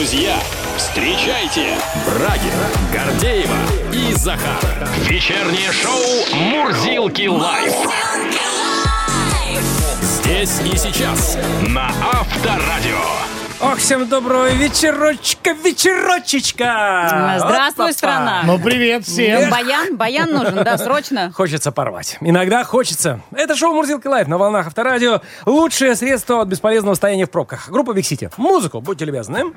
друзья, встречайте Брагина, Гордеева и Захар. Вечернее шоу «Мурзилки Live». Здесь и сейчас на Авторадио. Ох, всем доброго вечерочка, вечерочечка! Здравствуй, Опа-па. страна. Ну, привет всем. Баян? Баян нужен, да, срочно? Хочется порвать. Иногда хочется. Это шоу «Мурзилки Live» на волнах Авторадио. Лучшее средство от бесполезного стояния в пробках. Группа Виксити. Музыку, будьте любезны.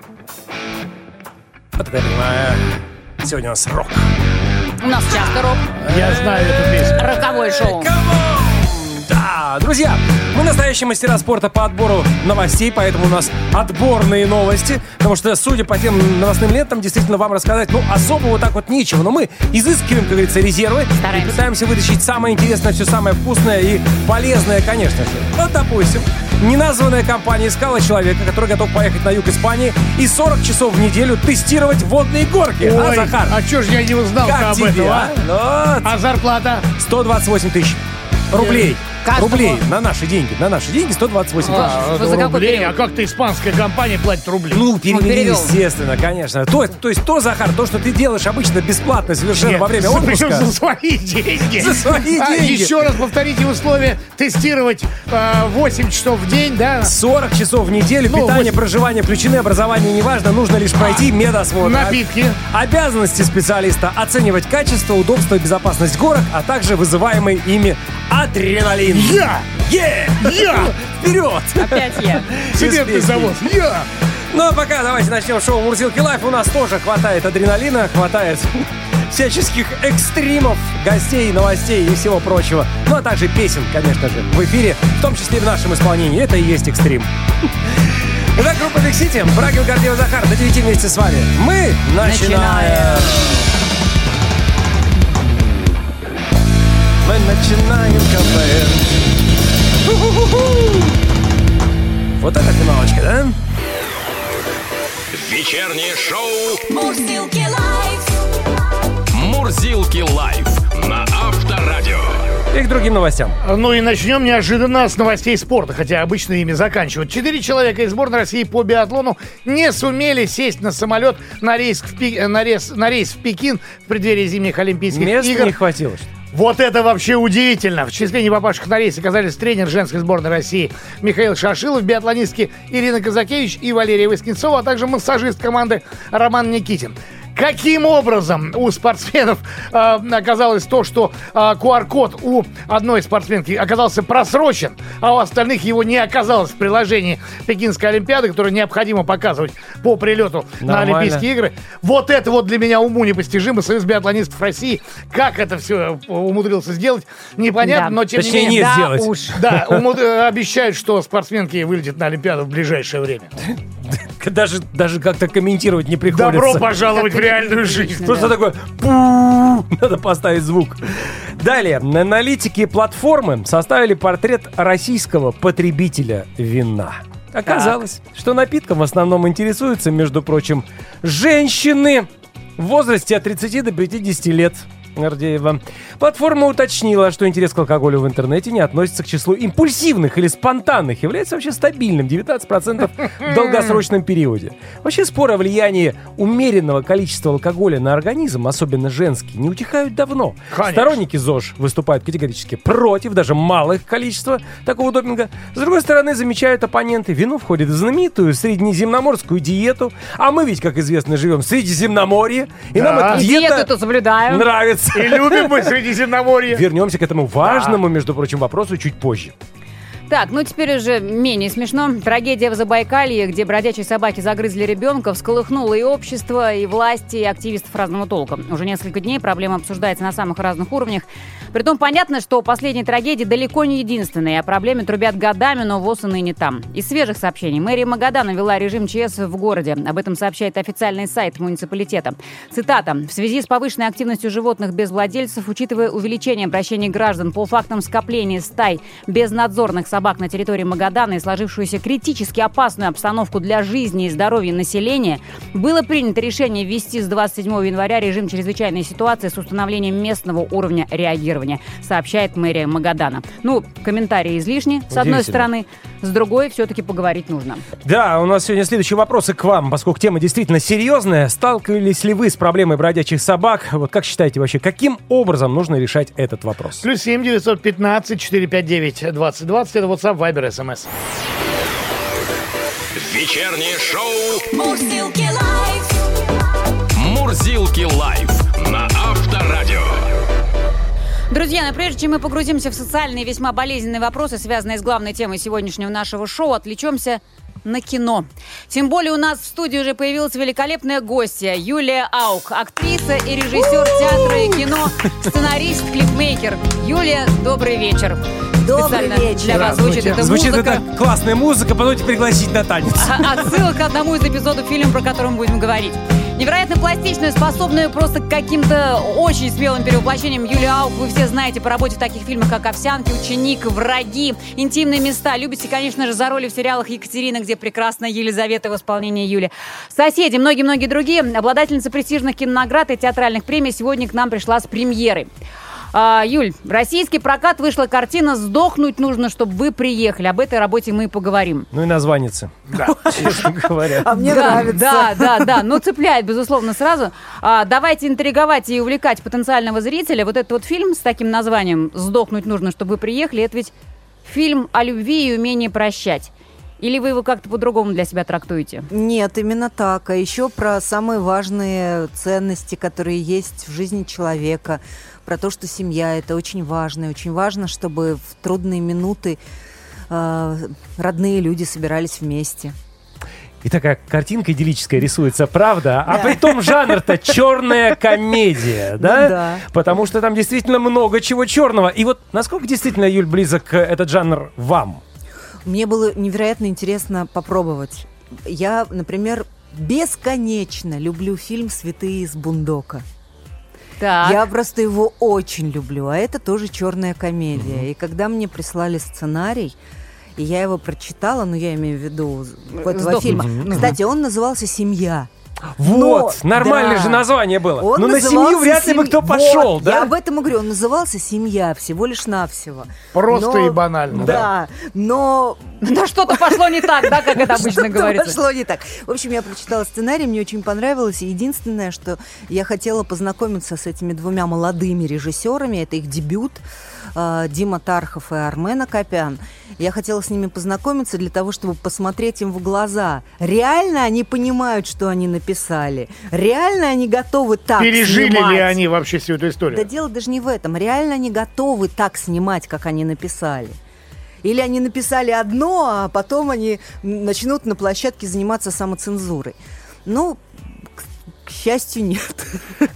Вот это я понимаю. Сегодня у нас рок. У нас часто рок. Я знаю эту песню. Роковое шоу. Come on! Да, друзья, мы настоящие мастера спорта по отбору новостей, поэтому у нас отборные новости, потому что, судя по тем новостным лентам, действительно вам рассказать, ну, особо вот так вот нечего, но мы изыскиваем, как говорится, резервы Стараемся. и пытаемся вытащить самое интересное, все самое вкусное и полезное, конечно же. Вот, допустим, неназванная компания искала человека, который готов поехать на юг Испании и 40 часов в неделю тестировать водные горки. а, Ой, Захар? а чё ж я не узнал как об тебе, этом, а? а? Вот. А зарплата? 128 тысяч рублей. Каждому. Рублей на наши деньги. На наши деньги 128 тысяч. А, какой рублей? А как-то испанская компания платит рубли? Ну, перевели, перевел. естественно, конечно. То, то есть то, Захар, то, что ты делаешь обычно бесплатно совершенно Нет, во время отпуска. причем за свои деньги. За свои А, деньги. еще раз повторите условия. Тестировать э, 8 часов в день, да? 40 часов в неделю, Ну, питание, восемь- проживание включены, образование неважно, нужно лишь пройти медосмотр. Напитки. Обязанности специалиста оценивать качество, удобство и безопасность горок, а также вызываемый ими адреналин. Я! Е! Я! Вперед! Опять я. Цементный завод. Я! Ну а пока давайте начнем шоу Мурзилки Live. У нас тоже хватает адреналина, хватает всяческих экстримов, гостей, новостей и всего прочего. Ну а также песен, конечно же, в эфире, в том числе и в нашем исполнении. Это и есть экстрим. Итак, группа Big City, Брагин, Гордеева, Захар, до 9 вместе с вами. Мы начинаем. Начинаем. Вот это финалочка, да? Вечернее шоу Мурзилки лайф. «Мурзилки лайф» на Авторадио. И к другим новостям. Ну и начнем неожиданно с новостей спорта, хотя обычно ими заканчивают. Четыре человека из сборной России по биатлону не сумели сесть на самолет на рейс в, Пи- э, на рейс, на рейс в Пекин в преддверии зимних Олимпийских Места игр. не хватило, что? Вот это вообще удивительно. В числе не попавших на рейс оказались тренер женской сборной России Михаил Шашилов, биатлонистки Ирина Казакевич и Валерия Воскинцова, а также массажист команды Роман Никитин. Каким образом у спортсменов э, оказалось то, что э, QR-код у одной спортсменки оказался просрочен, а у остальных его не оказалось в приложении Пекинской Олимпиады, которую необходимо показывать по прилету на Нормально. Олимпийские игры? Вот это вот для меня уму непостижимо. Союз биатлонистов России. Как это все умудрился сделать, непонятно, Да. но тем Точнее, не менее... Да уж. Да, умуд- э, обещают, что спортсменки вылетят на Олимпиаду в ближайшее время. Даже, даже как-то комментировать не приходится. Добро пожаловать в реальную жизнь. Просто такой пу надо поставить звук. Далее, аналитики платформы составили портрет российского потребителя вина. Оказалось, что напитком в основном интересуются, между прочим, женщины в возрасте от 30 до 50 лет. Гордеева. Платформа уточнила, что интерес к алкоголю в интернете не относится к числу импульсивных или спонтанных, является вообще стабильным 19% в долгосрочном периоде. Вообще споры о влиянии умеренного количества алкоголя на организм, особенно женский, не утихают давно. Конечно. Сторонники ЗОЖ выступают категорически против даже малых количества такого допинга. С другой стороны, замечают оппоненты, вино входит в знаменитую среднеземноморскую диету, а мы ведь, как известно, живем в Средиземноморье, и нам Да. эта И диета диету-то соблюдаю. нравится. И любим мы Средиземноморье. Вернемся к этому важному, между прочим, вопросу чуть позже. Так, ну теперь уже менее смешно. Трагедия в Забайкалье, где бродячие собаки загрызли ребенка, всколыхнула и общество, и власти, и активистов разного толка. Уже несколько дней проблема обсуждается на самых разных уровнях. Притом понятно, что последние трагедии далеко не единственные. О проблеме трубят годами, но ВОЗ и ныне там. Из свежих сообщений. Мэрия Магадана ввела режим ЧС в городе. Об этом сообщает официальный сайт муниципалитета. Цитата. «В связи с повышенной активностью животных без владельцев, учитывая увеличение обращений граждан по фактам скопления стай безнадзорных собак собак на территории Магадана и сложившуюся критически опасную обстановку для жизни и здоровья населения, было принято решение ввести с 27 января режим чрезвычайной ситуации с установлением местного уровня реагирования, сообщает мэрия Магадана. Ну, комментарии излишни, с одной стороны, с другой все-таки поговорить нужно. Да, у нас сегодня следующие вопросы к вам, поскольку тема действительно серьезная. Сталкивались ли вы с проблемой бродячих собак? Вот как считаете вообще, каким образом нужно решать этот вопрос? Плюс семь девятьсот пятнадцать четыре пять девять двадцать двадцать. Это WhatsApp, Viber, SMS. Вечернее шоу Мурзилки лайф. «Мурзилки лайф» на Авторадио. Друзья, но прежде чем мы погрузимся в социальные весьма болезненные вопросы, связанные с главной темой сегодняшнего нашего шоу, отвлечемся на кино. Тем более у нас в студии уже появилась великолепная гостья Юлия Аук, актриса и режиссер театра и кино, сценарист, клипмейкер. Юлия, добрый вечер. Добрый Специально вечер. Для вас звучит эта Звучит музыка. это классная музыка, позвольте пригласить на танец. А- Отсылка к одному из эпизодов фильма, про который мы будем говорить. Невероятно пластичную, способную просто к каким-то очень смелым перевоплощениям Юлию Аук вы все знаете по работе в таких фильмах, как «Овсянки», «Ученик», «Враги», «Интимные места». Любите, конечно же, за роли в сериалах «Екатерина», где прекрасная Елизавета в исполнении Юли. «Соседи», многие-многие другие. Обладательница престижных кинонаград и театральных премий сегодня к нам пришла с премьерой. А, Юль, в российский прокат вышла картина «Сдохнуть нужно, чтобы вы приехали». Об этой работе мы и поговорим. Ну и названица, Да. честно говоря. А мне да, нравится. Да, да, да. Ну, цепляет, безусловно, сразу. А, давайте интриговать и увлекать потенциального зрителя. Вот этот вот фильм с таким названием «Сдохнуть нужно, чтобы вы приехали» это ведь фильм о любви и умении прощать. Или вы его как-то по-другому для себя трактуете? Нет, именно так. А еще про самые важные ценности, которые есть в жизни человека. Про то, что семья это очень важно. И очень важно, чтобы в трудные минуты э, родные люди собирались вместе. И такая картинка идиллическая рисуется, правда? А при том жанр-то черная комедия, да? Ну да. Потому что там действительно много чего черного. И вот насколько действительно, Юль, близок э, этот жанр вам? Мне было невероятно интересно попробовать. Я, например, бесконечно люблю фильм «Святые из Бундока». Так. Я просто его очень люблю, а это тоже черная комедия. И когда мне прислали сценарий, и я его прочитала, ну я имею в виду этого Сдохнуть. фильма. Мгм. Кстати, он назывался «Семья». Вот, Но, нормальное да. же название было. Он Но на семью вряд ли бы «Семь- кто Вот, пошел, да? Я об этом и говорю. Он назывался «Семья» всего лишь навсего. Просто Но- и банально. Да, но Да что-то пошло не так, да, как это обычно говорится. пошло не так. В общем, я прочитала сценарий, мне очень понравилось. И единственное, что я хотела познакомиться с этими двумя молодыми режиссерами, это их дебют, э, Дима Тархов и Армен Акопян. Я хотела с ними познакомиться для того, чтобы посмотреть им в глаза. Реально они понимают, что они написали? Реально они готовы так Пережили ли снимать? они вообще всю эту историю? Да дело даже не в этом. Реально они готовы так снимать, как они написали. Или они написали одно, а потом они начнут на площадке заниматься самоцензурой. Ну, счастью, нет.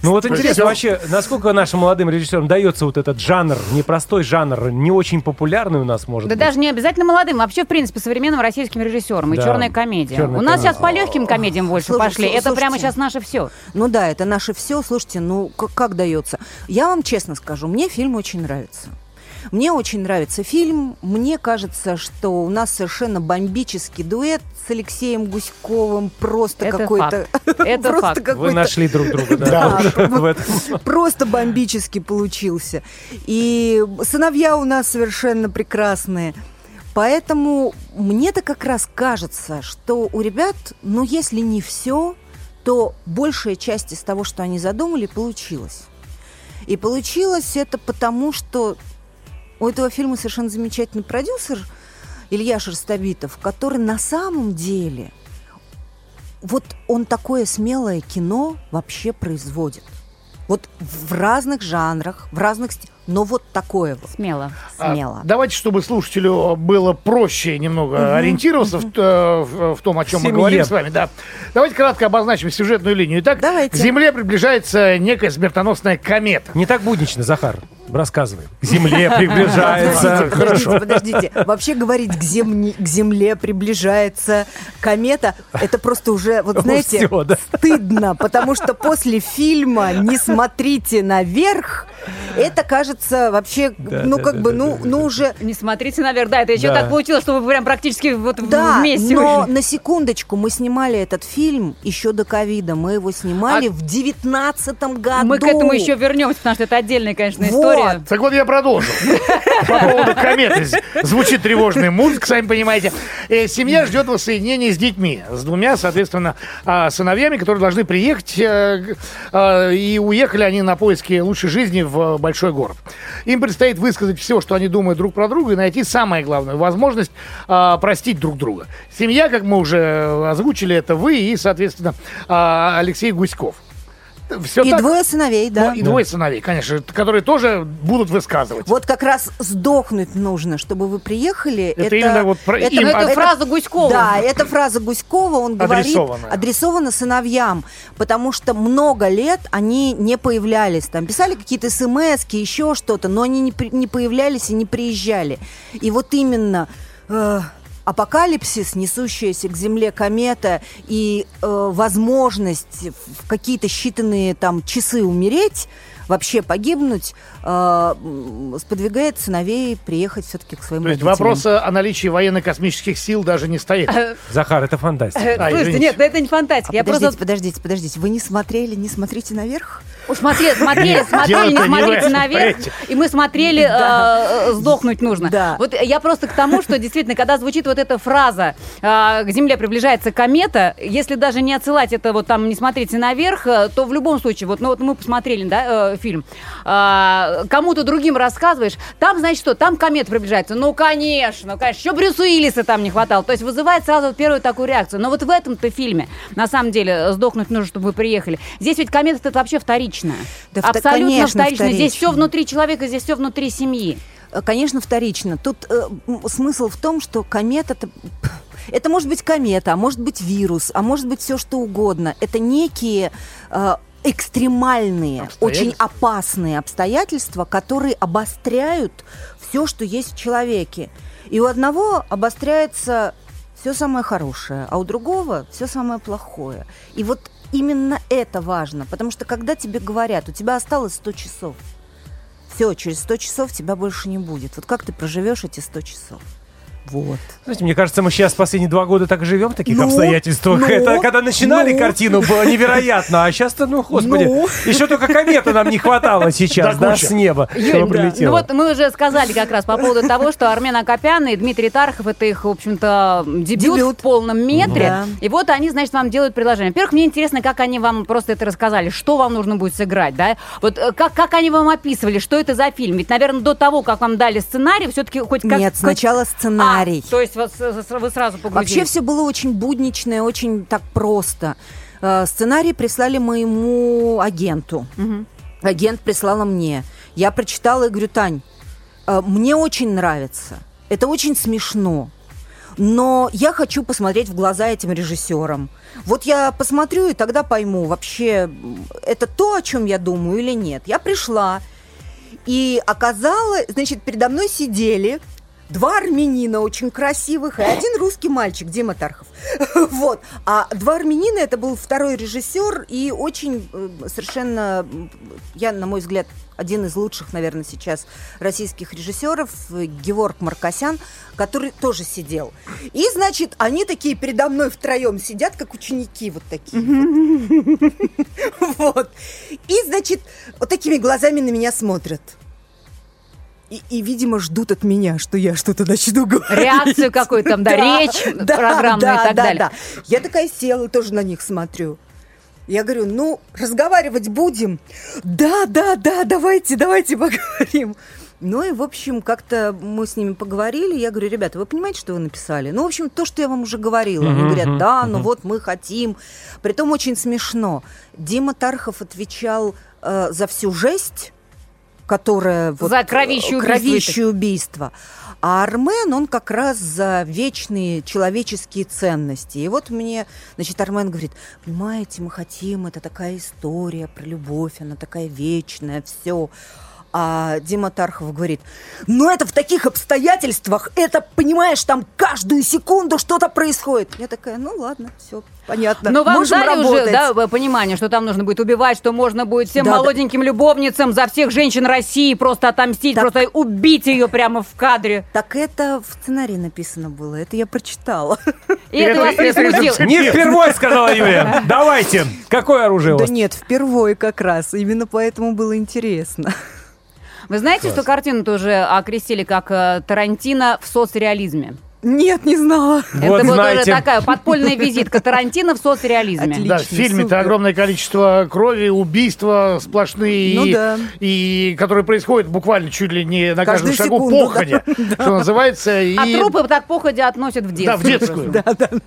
Ну вот интересно вообще, насколько нашим молодым режиссерам дается вот этот жанр, непростой жанр, не очень популярный у нас, может Да быть. даже не обязательно молодым, вообще, в принципе, современным российским режиссерам. И Да, черная комедия. «Черная У нас комедия». сейчас по легким комедиям больше Слушай, пошли. слушай, Это прямо слушайте. сейчас наше все. Ну да, это наше все. Слушайте, ну к- как дается? Я вам честно скажу, мне фильм очень нравится. Мне очень нравится фильм. Мне кажется, что у нас совершенно бомбический дуэт с Алексеем Гуськовым. Просто Это какой-то... факт. Это просто факт. Вы какой-то нашли друг друга, да? в этом. Просто бомбически получился. И сыновья у нас совершенно прекрасные. Поэтому мне-то как раз кажется, что у ребят, ну, если не все, то большая часть из того, что они задумали, получилось. И получилось это потому, что у этого фильма совершенно замечательный продюсер Илья Шерстобитов, который на самом деле вот он такое смелое кино вообще производит. Вот в разных жанрах, в разных стилях, но вот такое вот Смело. А, смело. давайте, чтобы слушателю было проще немного ориентироваться в, э, в- в том, о чем мы Семье. говорим с вами. Да. Давайте кратко обозначим сюжетную линию. Итак, Давайте. к Земле приближается некая смертоносная комета. Не так буднично, Захар. Рассказывай. К земле приближается. Подождите, подождите, подождите. Вообще говорить к, земне- к земле приближается комета, это просто уже, вот знаете, Всё, да. стыдно, потому что после фильма «Не смотрите наверх» Это кажется вообще, Да, ну да, как да, бы, да, ну, да, ну уже Не смотрите наверх, да, это еще Да. так получилось, что вы прям практически вот вместе но ушли. на секундочку, мы снимали этот фильм еще до ковида. Мы его снимали А- в девятнадцатом году. Мы к этому еще вернемся, потому что это отдельная, конечно, Вот. история. Так вот я продолжу. По поводу кометы. Звучит тревожная музыка, сами понимаете. Э, Семья ждет воссоединения с детьми. С двумя, соответственно, а, сыновьями, которые должны приехать. э, э, И уехали они на поиски лучшей жизни в большой город. Им предстоит высказать все, что они думают друг про друга, и найти самое главное возможность а, простить друг друга. Семья, как мы уже озвучили, это вы и, соответственно, а, Алексей Гуськов. Все И так? двое сыновей, да. Ну, и двое сыновей, конечно, которые тоже будут высказывать. Вот как раз сдохнуть нужно, чтобы вы приехали. Это именно вот про- это- им Ну, это Это- фраза Гуськова. Да, это фраза Гуськова, он говорит, адресована сыновьям, потому что много лет они не появлялись, там писали какие-то смс, еще что-то, но они не, не появлялись и не приезжали. И вот именно э, апокалипсис, несущаяся к Земле комета и э, возможность в какие-то считанные там часы умереть, вообще погибнуть, э, сподвигает сыновей приехать все-таки к своим То есть родителям. вопрос о наличии военно-космических сил даже не стоит. Захар, это фантастика. Э, А, Слушайте, извините. нет, это не фантастика. Я подождите, просто... подождите, подождите. Вы не смотрели, не смотрите наверх? Уж смотрели, смотрели, не смотрите наверх. И мы смотрели, э, сдохнуть нужно. Да. Вот я просто к тому, что действительно, когда звучит вот эта фраза э, «к Земле приближается комета», если даже не отсылать это вот там, не смотрите наверх, э, то в любом случае, вот, ну вот мы посмотрели, да, э, фильм, э, кому-то другим рассказываешь, там, значит, что, там комета приближается. Ну, конечно, конечно, еще Брюсу Уиллиса там не хватало. То есть вызывает сразу первую такую реакцию. Но вот в этом-то фильме, на самом деле, сдохнуть нужно, чтобы вы приехали. Здесь ведь комета это вообще вторичная. Да, вто- Абсолютно конечно, вторичная. Здесь все вторично. внутри человека, здесь все внутри семьи. Э, Конечно, вторично. Тут э, смысл в том, что комета это, это может быть комета, а может быть вирус, а может быть все что угодно. Это некие э, экстремальные, очень опасные обстоятельства, которые обостряют все, что есть в человеке. И у одного обостряется все самое хорошее, а у другого все самое плохое. И вот именно это важно, потому что когда тебе говорят, у тебя осталось 100 часов, все, через 100 часов тебя больше не будет. Вот как ты проживешь эти 100 часов? Вот. Знаете, мне кажется, мы сейчас последние два года так живем в таких Ну, обстоятельствах. ну, Это когда начинали ну. картину, было невероятно, а сейчас-то, ну, господи, Ну. еще только комета нам не хватало сейчас, Да да, с неба, Юль, чтобы да. прилетело. Ну вот мы уже сказали как раз по поводу того, что Армен Акопян и Дмитрий Тархов, это их, в общем-то, дебют, Дебют. в полном метре. Да. И вот они, значит, вам делают предложение. Во-первых, мне интересно, как они вам просто это рассказали, что вам нужно будет сыграть, да? Вот э, как, как они вам описывали, что это за фильм? Ведь, наверное, до того, как вам дали сценарий, все-таки хоть как... Нет, сначала сценарий. А, то есть вот вы сразу погрузились. Вообще все было очень буднично и очень так просто. Э, Сценарий прислали моему агенту. Мгм. Агент прислала мне. Я прочитала и говорю, Тань, э, мне очень нравится. Это очень смешно. Но я хочу посмотреть в глаза этим режиссерам. Вот я посмотрю и тогда пойму, вообще это то, о чем я думаю или нет. Я пришла, и оказалось, значит, передо мной сидели два армянина очень красивых и один русский мальчик, Дима Тархов. Вот. А два армянина это был второй режиссер и очень э, совершенно, я, на мой взгляд, один из лучших, наверное, сейчас российских режиссеров, э, Георг Маркосян, который тоже сидел. И, значит, они такие передо мной втроем сидят, как ученики вот такие. Вот. И, значит, вот такими глазами на меня смотрят. И, и, видимо, ждут от меня, что я что-то начну говорить. Реакцию какую-то там, да, речь программную и так да, далее. да. Я такая села, тоже на них смотрю. Я говорю, ну, разговаривать будем? Да, да, да, давайте, давайте поговорим. Ну и, в общем, как-то мы с ними поговорили. Я говорю, ребята, вы понимаете, что вы написали? Ну, в общем, то, что я вам уже говорила. Они говорят, да, ну вот мы хотим. Притом очень смешно. Дима Тархов отвечал э, за всю жесть, которая... вот, За кровищее э, убийство убийство. А Армен, он как раз за вечные человеческие ценности. И вот мне, значит, Армен говорит, понимаете, мы хотим, это такая история про любовь, она такая вечная, все. А Дима Тархов говорит, ну это в таких обстоятельствах, это, понимаешь, там каждую секунду что-то происходит. Я такая, ну ладно, все, понятно. Но вам Можем дали уже работать». да, в- понимание, что там нужно будет убивать, что можно будет всем Да, да. молоденьким любовницам за всех женщин России просто отомстить, Так. просто убить ее прямо в кадре. Так это в сценарии написано было, это я прочитала. И это Это- вас не смутило. Не впервой, сказала Юлия. Давайте. Какое оружие у Да вас? нет, впервые как раз, именно поэтому было интересно. Вы знаете, что картину тоже окрестили как э, Тарантино в соцреализме? Нет, не знала. Вот это вот знаете. уже такая подпольная визитка Тарантино в соцреализме. Отлично. Да, в фильме-то огромное количество крови, убийства сплошные, Ну и, да. и которые происходят буквально чуть ли не на каждом Каждую шагу секунду, походя, что называется. И... А трупы так походя относят в детскую. Да, в детскую.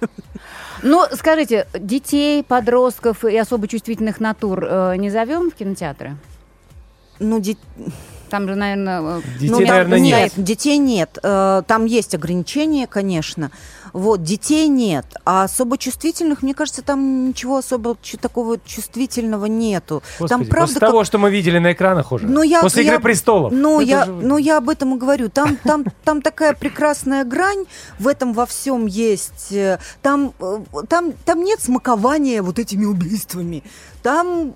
Ну, скажите, детей, подростков и особо чувствительных натур э, не зовем в кинотеатры? Ну, де- Там же, наверное... Детей, ну, там- наверное, нет. детей нет. Э, Там есть ограничения, конечно. Вот, детей нет. А особо чувствительных, мне кажется, там ничего особо такого чувствительного нету. Господи, там правда после как- того, что мы видели на экранах уже. Ну, я, после я- «Игры престолов». Ну Это я, же- ну, я об этом и говорю. Там, там, там такая прекрасная грань, в этом во всем есть. э, Там, э, там, там нет смакования вот этими убийствами. Там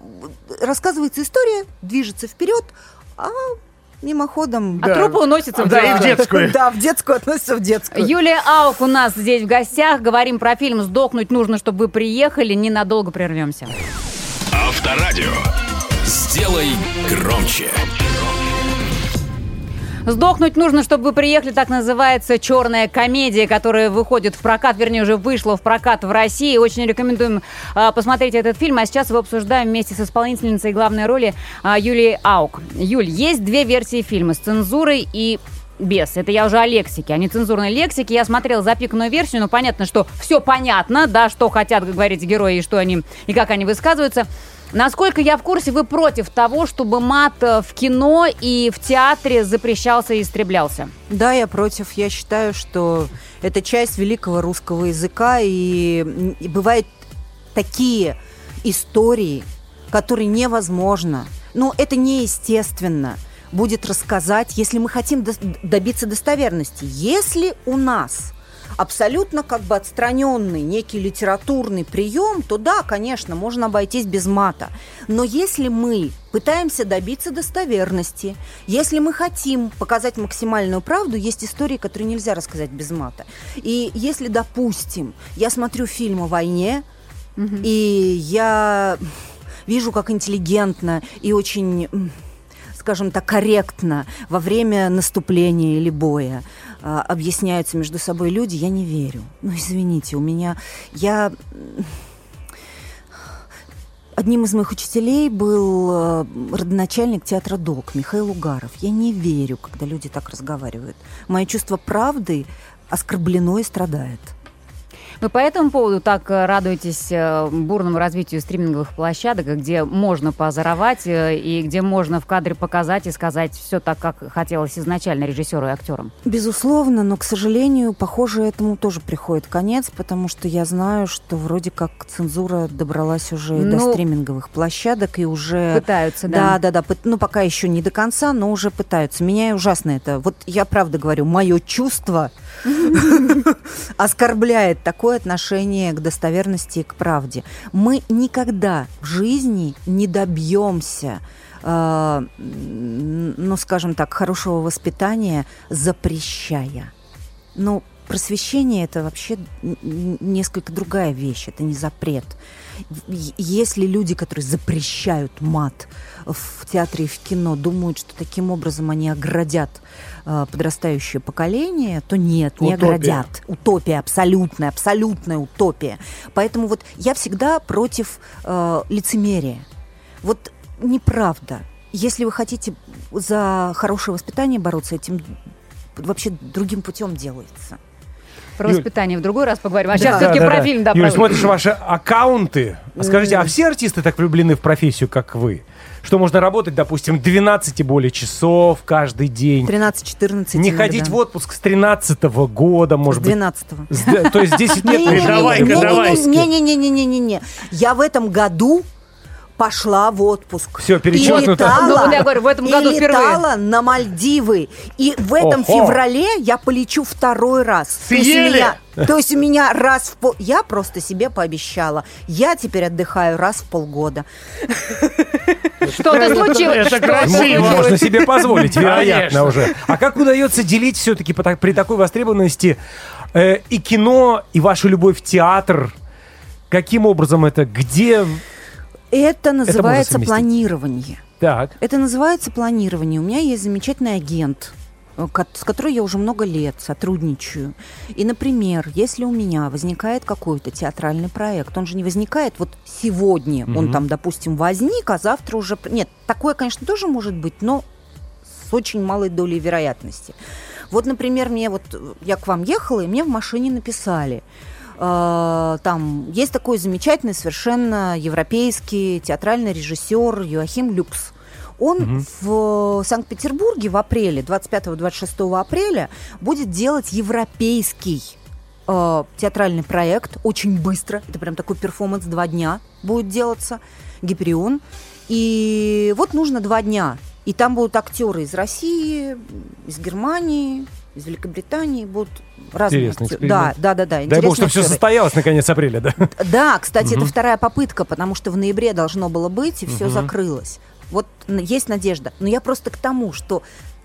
э, рассказывается история, движется вперед, а мимоходом... А Да. трупы уносятся в Да, и в детскую. детскую. Да, в детскую относится в детскую. Юлия Аук у нас здесь в гостях. Говорим про фильм «Сдохнуть нужно, чтобы вы приехали». Ненадолго прервемся. Авторадио. Сделай громче. «Сдохнуть нужно, чтобы вы приехали» так называется черная комедия, которая выходит в прокат, вернее, уже вышла в прокат в России. Очень рекомендуем а, посмотреть этот фильм. А сейчас его обсуждаем вместе с исполнительницей главной роли а, Юлией Аук. Юль, есть две версии фильма с цензурой и без. Это я уже о лексике, о нецензурной лексике. Я смотрела запиканную версию, но понятно, что все понятно, да, что хотят говорить герои и что они, и как они высказываются. Насколько я в курсе, вы против того, чтобы мат э, в кино и в театре запрещался и истреблялся. Да, я против. Я считаю, что это часть великого русского языка, и, бывают такие истории, которые невозможно, ну, это неестественно будет рассказать, если мы хотим добиться достоверности. Если у нас абсолютно как бы отстраненный некий литературный прием, то да, конечно, можно обойтись без мата. Но если мы пытаемся добиться достоверности, если мы хотим показать максимальную правду, есть истории, которые нельзя рассказать без мата. И если, допустим, я смотрю фильм о войне, и я вижу, как интеллигентно и очень скажем так, корректно во время наступления или боя а, объясняются между собой люди, я не верю. Ну, извините, у меня... Я... Одним из моих учителей был э, родоначальник театра ДОК Михаил Угаров. Я не верю, когда люди так разговаривают. Мое чувство правды оскорблено и страдает. Вы по этому поводу так э, радуетесь э, бурному развитию стриминговых площадок, где можно позоровать э, и где можно в кадре показать и сказать все так, как хотелось изначально режиссеру и актерам? Безусловно, но, к сожалению, похоже, этому тоже приходит конец, потому что я знаю, что вроде как цензура добралась уже и до Ну, стриминговых площадок и уже... Пытаются, Да, да. да, да. Ну, пока еще не до конца, но уже пытаются. Меня ужасно это. Вот я правда говорю, мое чувство оскорбляет такое отношение к достоверности и к правде. Мы никогда в жизни не добьемся э, ну, скажем так, хорошего воспитания, запрещая. Ну, просвещение это вообще несколько другая вещь, это не запрет. Если люди, которые запрещают мат в театре и в кино, думают, что таким образом они оградят подрастающее поколение, то нет, не Утопия. оградят. Утопия, абсолютная, абсолютная утопия. Поэтому вот я всегда против э, лицемерия. Вот неправда. Если вы хотите за хорошее воспитание бороться, этим вообще другим путем делается. Про Юль. воспитание в другой раз поговорим. А Да. сейчас все-таки Да, да, про да. фильм, да, Юль, про- смотришь ваши аккаунты. А Скажите, а все артисты так влюблены в профессию, как вы? Что можно работать, допустим, 12 и более часов каждый день. 13-14 Не иногда. ходить в отпуск с 13 года, С может быть. 12-го. С д- То есть 10 лет. Давай-ка, давай. Не-не-не-не-не-не. Я в этом году пошла в отпуск. Всё, И перечеркнуто. летала, Ну, вот я говорю, в этом и году впервые. летала на Мальдивы. И в этом Охо. феврале я полечу второй раз. То есть, у Съели? меня, то есть у меня раз в пол... Я просто себе пообещала. Я теперь отдыхаю раз в полгода. Что-то случилось. это красиво. Можно себе позволить, вероятно, уже. А как удается делить все-таки при такой востребованности э, и кино, и вашу любовь в театр? Каким образом это? Где? Это называется совместить. планирование. Так. Это называется планирование. У меня есть замечательный агент, э, с которой я уже много лет сотрудничаю. И, например, если у меня возникает какой-то театральный проект, он же не возникает вот сегодня, он там, допустим, возник, а завтра уже... Нет, такое, конечно, тоже может быть, но с очень малой долей вероятности. Вот, например, мне вот э, я к вам ехала, и мне в машине написали. Э, Там есть такой замечательный совершенно европейский театральный режиссер Юахим Люкс. Он в Санкт-Петербурге в апреле, 25-26 апреля, будет делать европейский э, театральный проект очень быстро. Это прям такой перформанс два дня будет делаться. Гиперион. И вот нужно два дня. И там будут актеры из России, из Германии, из Великобритании. Будут разные Интересный актеры. Да, эксперимент. да, да, да. Дай бог, интересные что все состоялось наконец апреля, да? Да, кстати, это вторая попытка, потому что в ноябре должно было быть, и все закрылось. Вот есть надежда. Но я просто к тому, что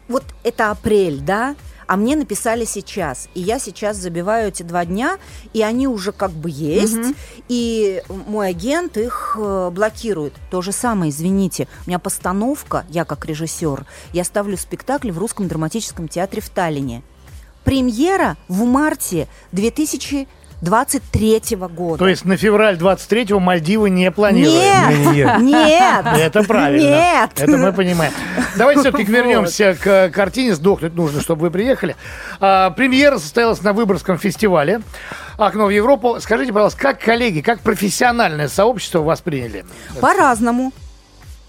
вот это апрель, да, а мне написали сейчас, и я сейчас забиваю эти два дня, и они уже как бы есть, и мой агент их э, блокирует. То же самое, извините, у меня постановка, я как режиссер, я ставлю спектакль в Русском драматическом театре в Таллине. Премьера в марте 2023 года. То есть на февраль 23-го Мальдивы не планируем. Нет, нет. Это правильно. Нет. Это мы понимаем. Давайте все-таки вернемся к э, картине. Сдохнуть нужно, чтобы вы приехали. А, премьера состоялась на Выборгском фестивале. Окно в Европу. Скажите, пожалуйста, как коллеги, как профессиональное сообщество восприняли? По-разному.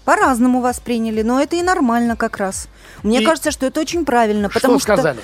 По-разному восприняли, но это и нормально как раз. Мне И кажется, что это очень правильно, потому Что сказали?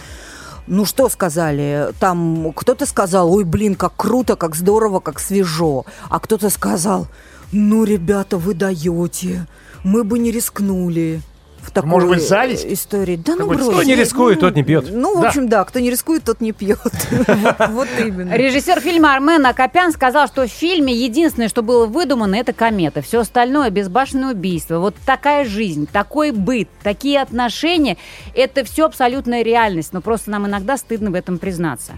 Ну что сказали? Там кто-то сказал, ой, блин, как круто, как здорово, как свежо. А кто-то сказал, ну, ребята, вы даете, мы бы не рискнули. В такой Может быть, зависть? истории. Да ну брось. Кто не рискует, тот не пьет. Ну, в общем, да, кто не рискует, тот не пьет. Вот- именно. Режиссер фильма Армен Акопян сказал, что в фильме единственное, что было выдумано, это комета. Все остальное безбашенное убийство. Вот такая жизнь, такой быт, такие отношения, это все абсолютная реальность. Но просто нам иногда стыдно в этом признаться.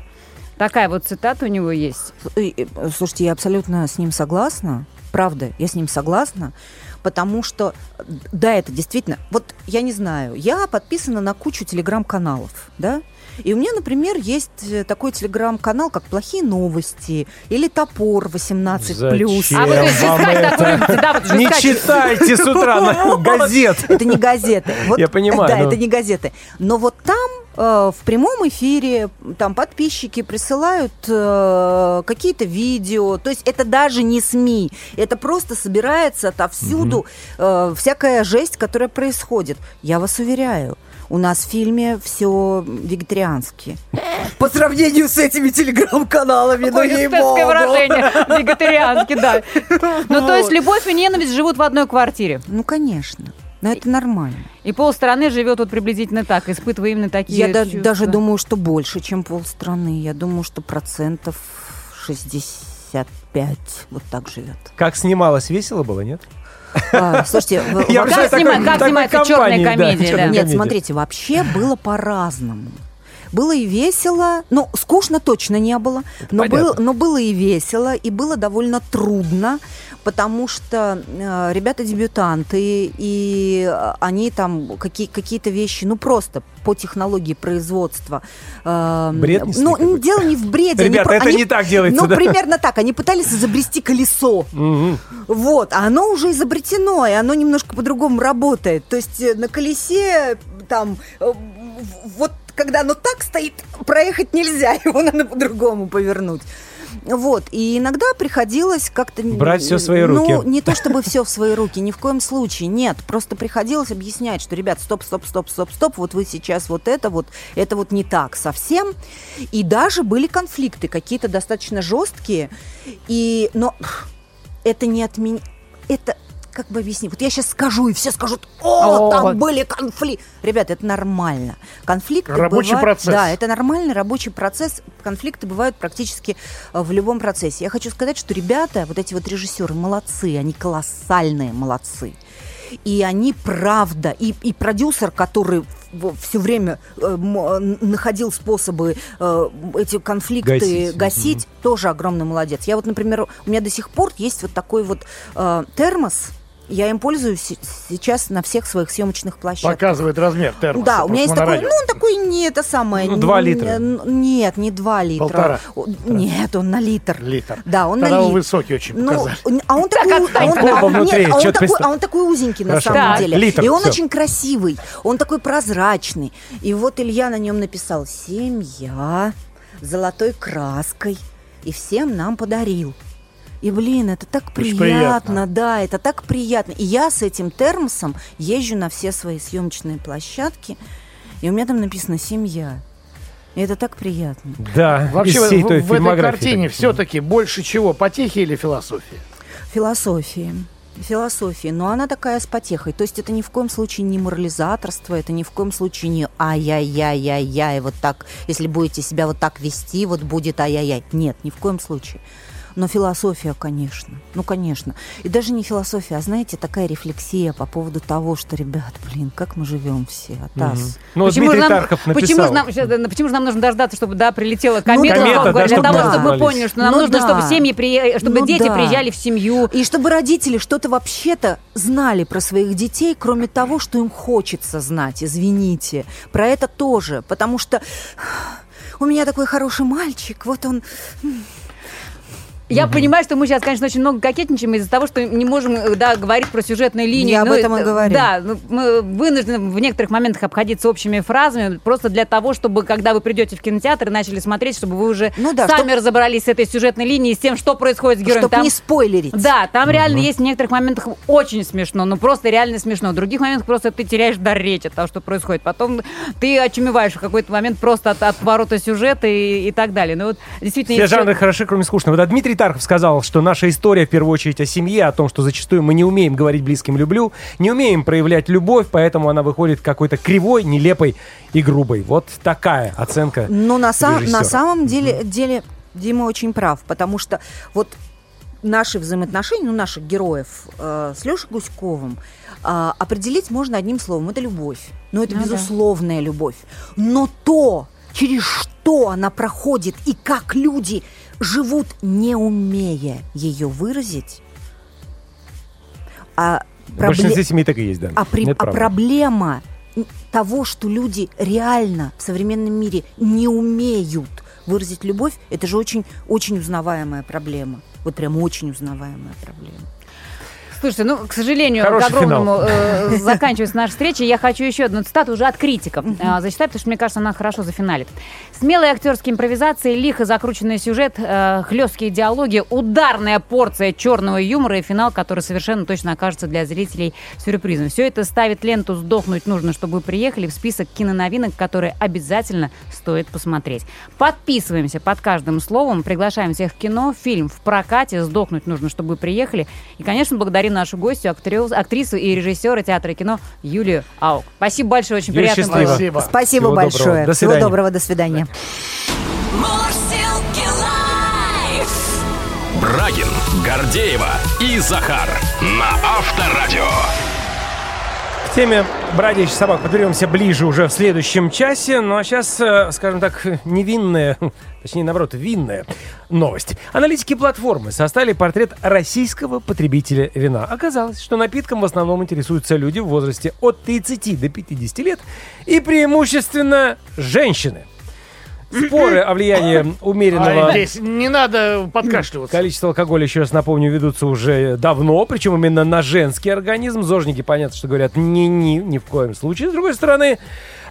Такая вот цитата у него есть. Слушайте, я абсолютно с ним согласна. Правда, я с ним согласна. Потому что, да, это действительно... Вот я не знаю, я подписана на кучу телеграм-каналов, да? И у меня, например, есть э, такой телеграм-канал, как «Плохие новости» или «Топор 18+.» Зачем А вы вам искать да, вот же Не искать. читайте с утра на газет. Это не газеты. Вот, Я понимаю, Да, но- это не газеты. Но вот там в прямом эфире там подписчики присылают э, какие-то видео. То есть это даже не СМИ. Это просто собирается отовсюду э, всякая жесть, которая происходит. Я вас уверяю. У нас в фильме все вегетариански. По сравнению с этими телеграм-каналами, ну эстетское выражение. Вегетарианский, да. Ну, то есть любовь и ненависть живут в одной квартире. Ну, конечно. Но это нормально. И полстраны живет вот приблизительно так, испытывая именно такие Я да- чувства. даже думаю, что больше, чем полстраны. Я думаю, что процентов 65 вот так живет. Как снималось, весело было, нет? А, слушайте, Я Как, снима- как снимается черная да, комедия, да. Нет, смотрите, вообще было по-разному. Было и весело, ну, скучно точно не было, но, понятно. было, но было и весело, и было довольно трудно, потому что э, ребята дебютанты, и они там какие, какие-то вещи, ну, просто по технологии производства. э, Бред несли Ну, дело не в бреде. они Ребята, про- это они- не так делается, Ну, да? примерно так. Они пытались изобрести колесо. Вот, а оно уже изобретено, и оно немножко по-другому работает. То есть э, на колесе там э, вот когда оно так стоит, проехать нельзя, его надо по-другому повернуть. Вот, и иногда приходилось как-то... Брать всё в свои Ну, руки. не то чтобы все в свои руки, ни в коем случае, нет. Просто приходилось объяснять, что, ребят, стоп, стоп, стоп, стоп, стоп, вот вы сейчас вот это вот, это вот не так совсем. И даже были конфликты какие-то достаточно жесткие, и, но это не отмен... Это как бы объяснить? Вот я сейчас скажу, и все скажут, о, О. там были конфликты. Ребят, это нормально. Конфликты Рабочий бывают- процесс. Да, это нормальный рабочий процесс. Конфликты бывают практически э, в любом процессе. Я хочу сказать, что ребята, вот эти вот режиссеры, молодцы, они колоссальные молодцы. И они правда, и, и продюсер, который все время э, м- находил способы э, эти конфликты Гасить. гасить, тоже огромный молодец. Я вот, например, у меня до сих пор есть вот такой вот э, термос. Я им пользуюсь се- сейчас на всех своих съемочных площадках. Показывает размер термоса. Да, у меня есть на такой, радио. ну, он такой не это самое. Ну, два н- литра. н- Нет, не два литра. Полтора. Нет, он на литр. Литр. Да, он Тогда на он литр. высокий очень Ну, показали. а он Так, такой, а он, а, нет, а он такой, а он такой узенький на Хорошо. самом Так. деле. Литр, и он всё. очень красивый, он такой прозрачный. И вот Илья на нем написал «Семья» золотой краской и всем нам подарил. И, блин, это так приятно, приятно. да, это так приятно. И я с этим термосом езжу на все свои съемочные площадки, и у меня там написано «Семья». И это так приятно. Да, Вообще всей в, той в этой картине все-таки больше чего? Потехи или философия? Философии. Философии, но она такая с потехой. То есть это ни в коем случае не морализаторство, это ни в коем случае не ай-яй-яй-яй-яй, вот так, если будете себя вот так вести, вот будет ай-яй-яй. Нет, ни в коем случае. Но философия, конечно. Ну, конечно. И даже не философия, а, знаете, такая рефлексия по поводу того, что, ребят, блин, как мы живем все, Атас. Ну, вот почему, же Дмитрий нам, Тархов почему, написал. же нам, да, почему же нам нужно дождаться, чтобы да, прилетела комета, да. условно Комета, да, для чтобы того, мы чтобы разобрались. поняли, что нам Ну нужно, да. чтобы семьи, при- чтобы Ну дети да. приезжали в семью. И чтобы родители что-то вообще-то знали про своих детей, кроме того, что им хочется знать, извините. Про это тоже, потому что у меня такой хороший мальчик, вот он... Я понимаю, что мы сейчас, конечно, очень много кокетничаем из-за того, что не можем да, говорить про сюжетные линии. Я об Ну, этом и говорю. Да, ну, мы вынуждены в некоторых моментах обходиться общими фразами, просто для того, чтобы, когда вы придете в кинотеатр и начали смотреть, чтобы вы уже Ну да, сами чтоб- разобрались с этой сюжетной линией, с тем, что происходит с героем. Чтобы Там- не спойлерить. Да, там реально есть в некоторых моментах очень смешно, ну просто реально смешно. В других моментах просто ты теряешь дар речи от того, что происходит. Потом ты очумеваешь в какой-то момент просто от, от поворота сюжета и, и так далее. Ну вот действительно... Все есть жанры ещё- хороши, кроме скучного. Да, Дмитрий Тархов сказал, что наша история в первую очередь о семье, о том, что зачастую мы не умеем говорить близким «люблю», не умеем проявлять любовь, поэтому она выходит какой-то кривой, нелепой и грубой. Вот такая оценка Но на, са- режиссера. на самом деле, деле Дима очень прав, потому что вот наши взаимоотношения, ну, наших героев э, с Лешей Гуськовым э, определить можно одним словом. Это любовь. Но это Ну да. безусловная любовь. Но то, через что она проходит и как люди живут, не умея ее выразить, а пробле- большинстве семей так и есть, да. а, при- а проблема того, что люди реально в современном мире не умеют выразить любовь, это же очень, очень узнаваемая проблема. Вот прям очень узнаваемая проблема. Слушайте, ну, к сожалению, Хороший к огромному э, заканчивается наша встреча. Я хочу еще одну цитату уже от критиков э, зачитать, потому что, мне кажется, она хорошо зафиналит. Смелые актерские импровизации, лихо закрученный сюжет, э, хлесткие диалоги, ударная порция черного юмора и финал, который совершенно точно окажется для зрителей сюрпризом. Все это ставит ленту «Сдохнуть нужно, чтобы вы приехали» в список киноновинок, которые обязательно стоит посмотреть. Подписываемся под каждым словом, приглашаем всех в кино, фильм в прокате «Сдохнуть нужно, чтобы вы приехали». И, конечно, благодарим нашу гостью, актрис- актрису и режиссера театра и кино Юлию Аук. Спасибо большое, очень Юлия, приятно счастливо. было. Спасибо. Спасибо Всего большое. доброго. До Всего доброго, до свидания. Брагин, Гордеева и Захар на Авторадио. К теме бродячих собак подберемся ближе уже в следующем часе. Ну а сейчас, э, скажем так, невинная, точнее, наоборот, винная новость. Аналитики платформы составили портрет российского потребителя вина. Оказалось, что напитком в основном интересуются люди в возрасте от 30 до 50 лет и преимущественно женщины. Споры о влиянии умеренного... А, здесь не надо подкашливаться. Количество алкоголя, еще раз напомню, ведутся уже давно, причем именно на женский организм. Зожники, понятно, что говорят не-не, ни в коем случае. С другой стороны,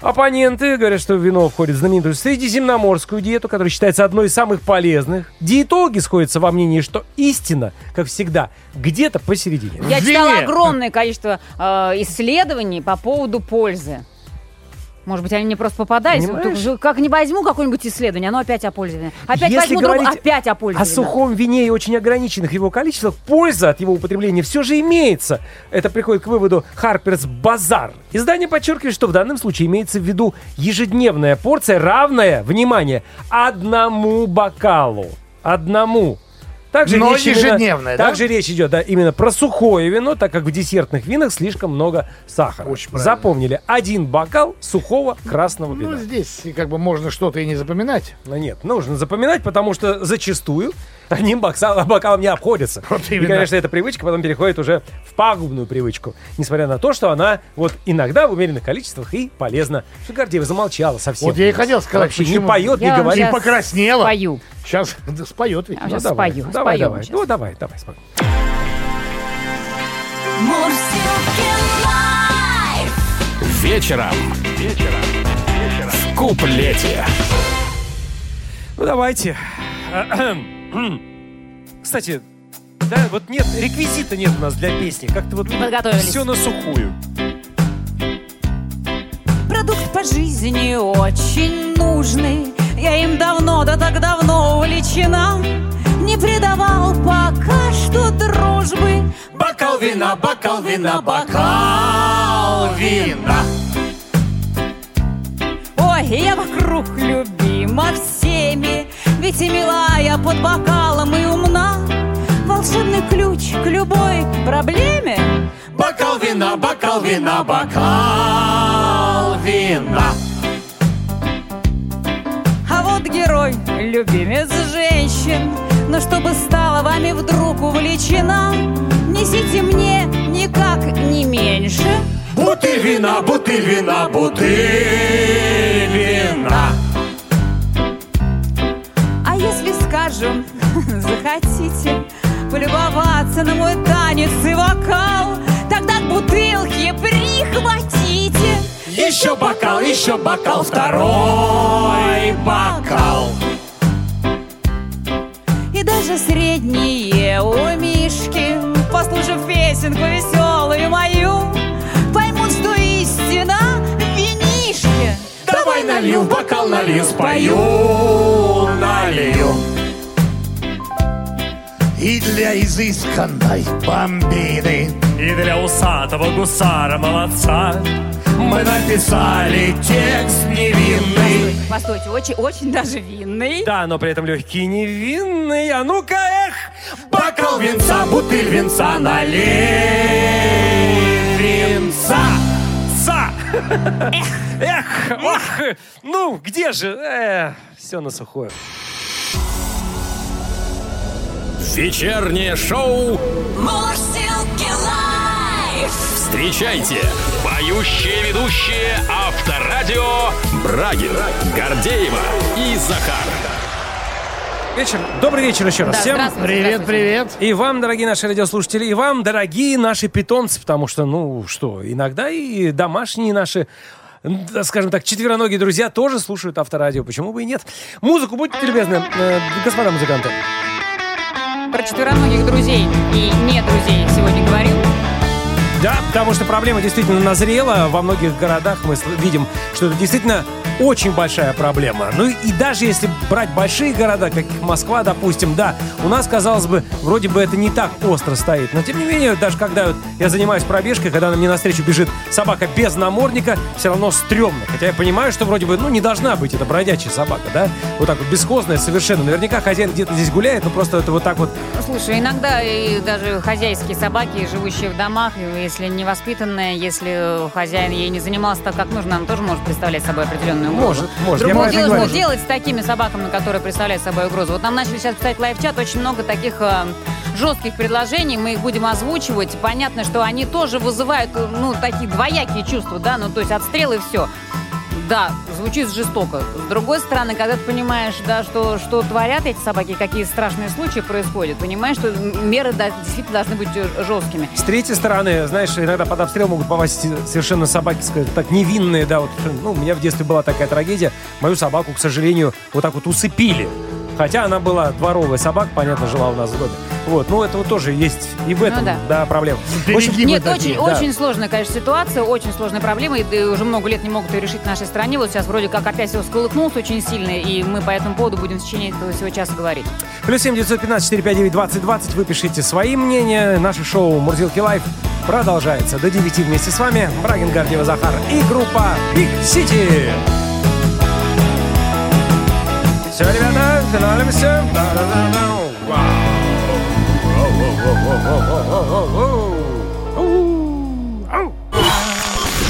оппоненты говорят, что вино входит в знаменитую средиземноморскую диету, которая считается одной из самых полезных. Диетологи сходятся во мнении, что истина, как всегда, где-то посередине. Я читала огромное количество э, исследований по поводу пользы. Может быть, они мне просто попадались. Понимаешь? Как не возьму какое-нибудь исследование, оно опять о пользовании. Опять Если возьму другое, опять о О пользовании. сухом вине и очень ограниченных его количествах польза от его употребления все же имеется. Это приходит к выводу Harper's Bazaar. Издание подчеркивает, что в данном случае имеется в виду ежедневная порция, равная, внимание, одному бокалу. Одному. Также Но речь именно- ежедневная, да? Также речь идет да, именно про сухое вино, так как в десертных винах слишком много сахара. Очень правильно. Запомнили, один бокал сухого красного вина. Ну, здесь как бы можно что-то и не запоминать. Ну нет, нужно запоминать, потому что зачастую одним бокалом, бокалом не обходится. Вот И, конечно, эта привычка потом переходит уже в пагубную привычку. Несмотря на то, что она вот иногда в умеренных количествах и полезна. Что Гордеева замолчала совсем. Вот я и хотел сказать, Вообще не почему. поет, не Я вам говорит. щас покраснела. Спою. Сейчас споет ведь. А Ну, сейчас давай, спою, Давай, споем давай. сейчас. Ну, давай, давай, спой. Live. Вечером. Вечером. В куплете. Ну, давайте. Кстати, да, вот нет, реквизита нет у нас для песни. Как-то вот все на сухую. Продукт по жизни очень нужный Я им давно, да так давно увлечена Не предавал пока что дружбы Бокал вина, бокал вина, бокал вина. Ой, я вокруг любима всеми Ведь и милая под бокалом и умна Волшебный ключ к любой проблеме Бокал вина, бокал вина, бокал вина. А вот герой, любимец женщин Но чтобы стала вами вдруг увлечена Несите мне никак не меньше Бутыль вина, бутыль вина, бутыль вина. Скажем, захотите Полюбоваться на мой танец и вокал Тогда к бутылке прихватите Еще бокал, еще бокал, второй бокал. И даже средние у Мишки Послушав песенку веселую мою Поймут, что истина в винишке Давай налью, бокал налью, спою, налью. И для изысканной бомбины И для усатого гусара молодца мы написали текст невинный. Постойте, очень, очень даже винный. Да, но при этом легкий невинный. А ну-ка, эх! Бокал венца, бутыль венца, налей венца. Са! Эх, ох, ну, где же? все на сухое. Вечернее шоу Мурзилки лайф. Встречайте! Поющие ведущие Авторадио Брагин, Гордеева и Захар. Вечер. Добрый вечер еще раз Да, всем. здравствуйте, Привет, здравствуйте. привет. И вам, дорогие наши радиослушатели, и вам, дорогие наши питомцы, потому что, ну что, иногда и домашние наши скажем так, четвероногие друзья тоже слушают авторадио. Почему бы и нет? Музыку будьте любезны, э, господа музыканты. Про четвероногих друзей и не друзей сегодня говорил. Да, потому что проблема действительно назрела. Во многих городах мы видим, что это действительно очень большая проблема. Ну и, даже если брать большие города, как Москва, допустим, да, у нас, казалось бы, вроде бы это не так остро стоит. Но тем не менее, даже когда вот я занимаюсь пробежкой, когда мне навстречу бежит собака без намордника, все равно стрёмно. Хотя я понимаю, что вроде бы, ну, не должна быть это бродячая собака, да? Вот так вот бесхозная совершенно. Наверняка хозяин где-то здесь гуляет, но просто это вот так вот Слушай, иногда и даже хозяйские собаки, живущие в домах, и если невоспитанная, если хозяин ей не занимался так, как нужно, она тоже может представлять собой определенную угрозу. Может, может. Другое дело, что делать с такими собаками, которые представляют собой угрозу. Вот нам начали сейчас писать лайв-чат, очень много таких э, жестких предложений, мы их будем озвучивать. Понятно, что они тоже вызывают, э, ну, такие двоякие чувства, да, ну, то есть отстрел и все. Да, звучит жестоко. С другой стороны, когда ты понимаешь, да, что, что творят эти собаки, какие страшные случаи происходят, понимаешь, что меры да, действительно должны быть жесткими. С третьей стороны, знаешь, иногда под обстрел могут попасть совершенно собаки, сказать, так невинные, да, вот, ну, у меня в детстве была такая трагедия, мою собаку, к сожалению, вот так вот усыпили. Хотя она была дворовая собака, понятно, жила у нас в доме. Вот, ну этого тоже есть и в этом, да. да, проблема. В общем, Нет, очень, да. очень сложная, конечно, ситуация, очень сложная проблема, и уже много лет не могут ее решить в нашей стране. Вот сейчас вроде как опять все всколыхнулся очень сильно, и мы по этому поводу будем в течение этого всего часа говорить. Плюс 7 915 459 2020. Вы пишите свои мнения. Наше шоу «Мурзилки Live» продолжается до 9 вместе с вами. Брагин, Гордеева, Захар и группа Big City. Все, ребята, все.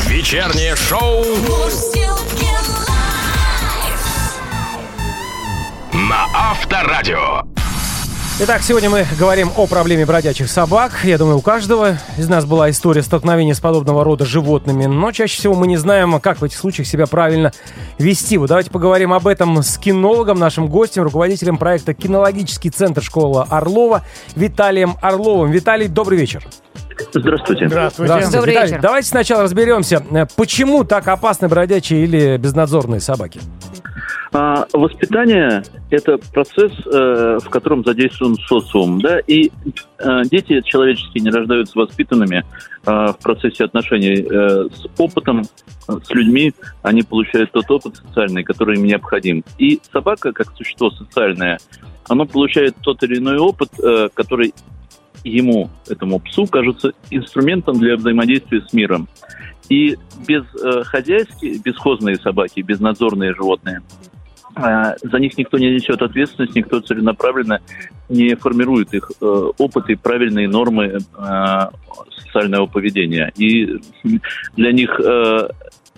Вечернее шоу на Авторадио. Итак, сегодня мы говорим о проблеме бродячих собак. Я думаю, у каждого из нас была история столкновения с подобного рода животными, но чаще всего мы не знаем, как в этих случаях себя правильно вести. Вот давайте поговорим об этом с кинологом, нашим гостем, руководителем проекта «Кинологический центр школы Орлова» Виталием Орловым. Виталий, добрый вечер. Здравствуйте. Здравствуйте. Добрый Виталий, вечер. давайте сначала разберемся, э, почему так опасны бродячие или безнадзорные собаки. А, воспитание – это процесс, э, в котором задействован социум, да, и э, дети человеческие не рождаются воспитанными э, в процессе отношений э, с опытом, с людьми, они получают тот опыт социальный, который им необходим. И собака, как существо социальное, она получает тот или иной опыт, который ему, этому псу, кажется инструментом для взаимодействия с миром. И без э, хозяйские, бесхозные собаки, безнадзорные животные, за них никто не несет ответственность, никто целенаправленно не формирует их э, опыт и правильные нормы э, социального поведения. И для них э,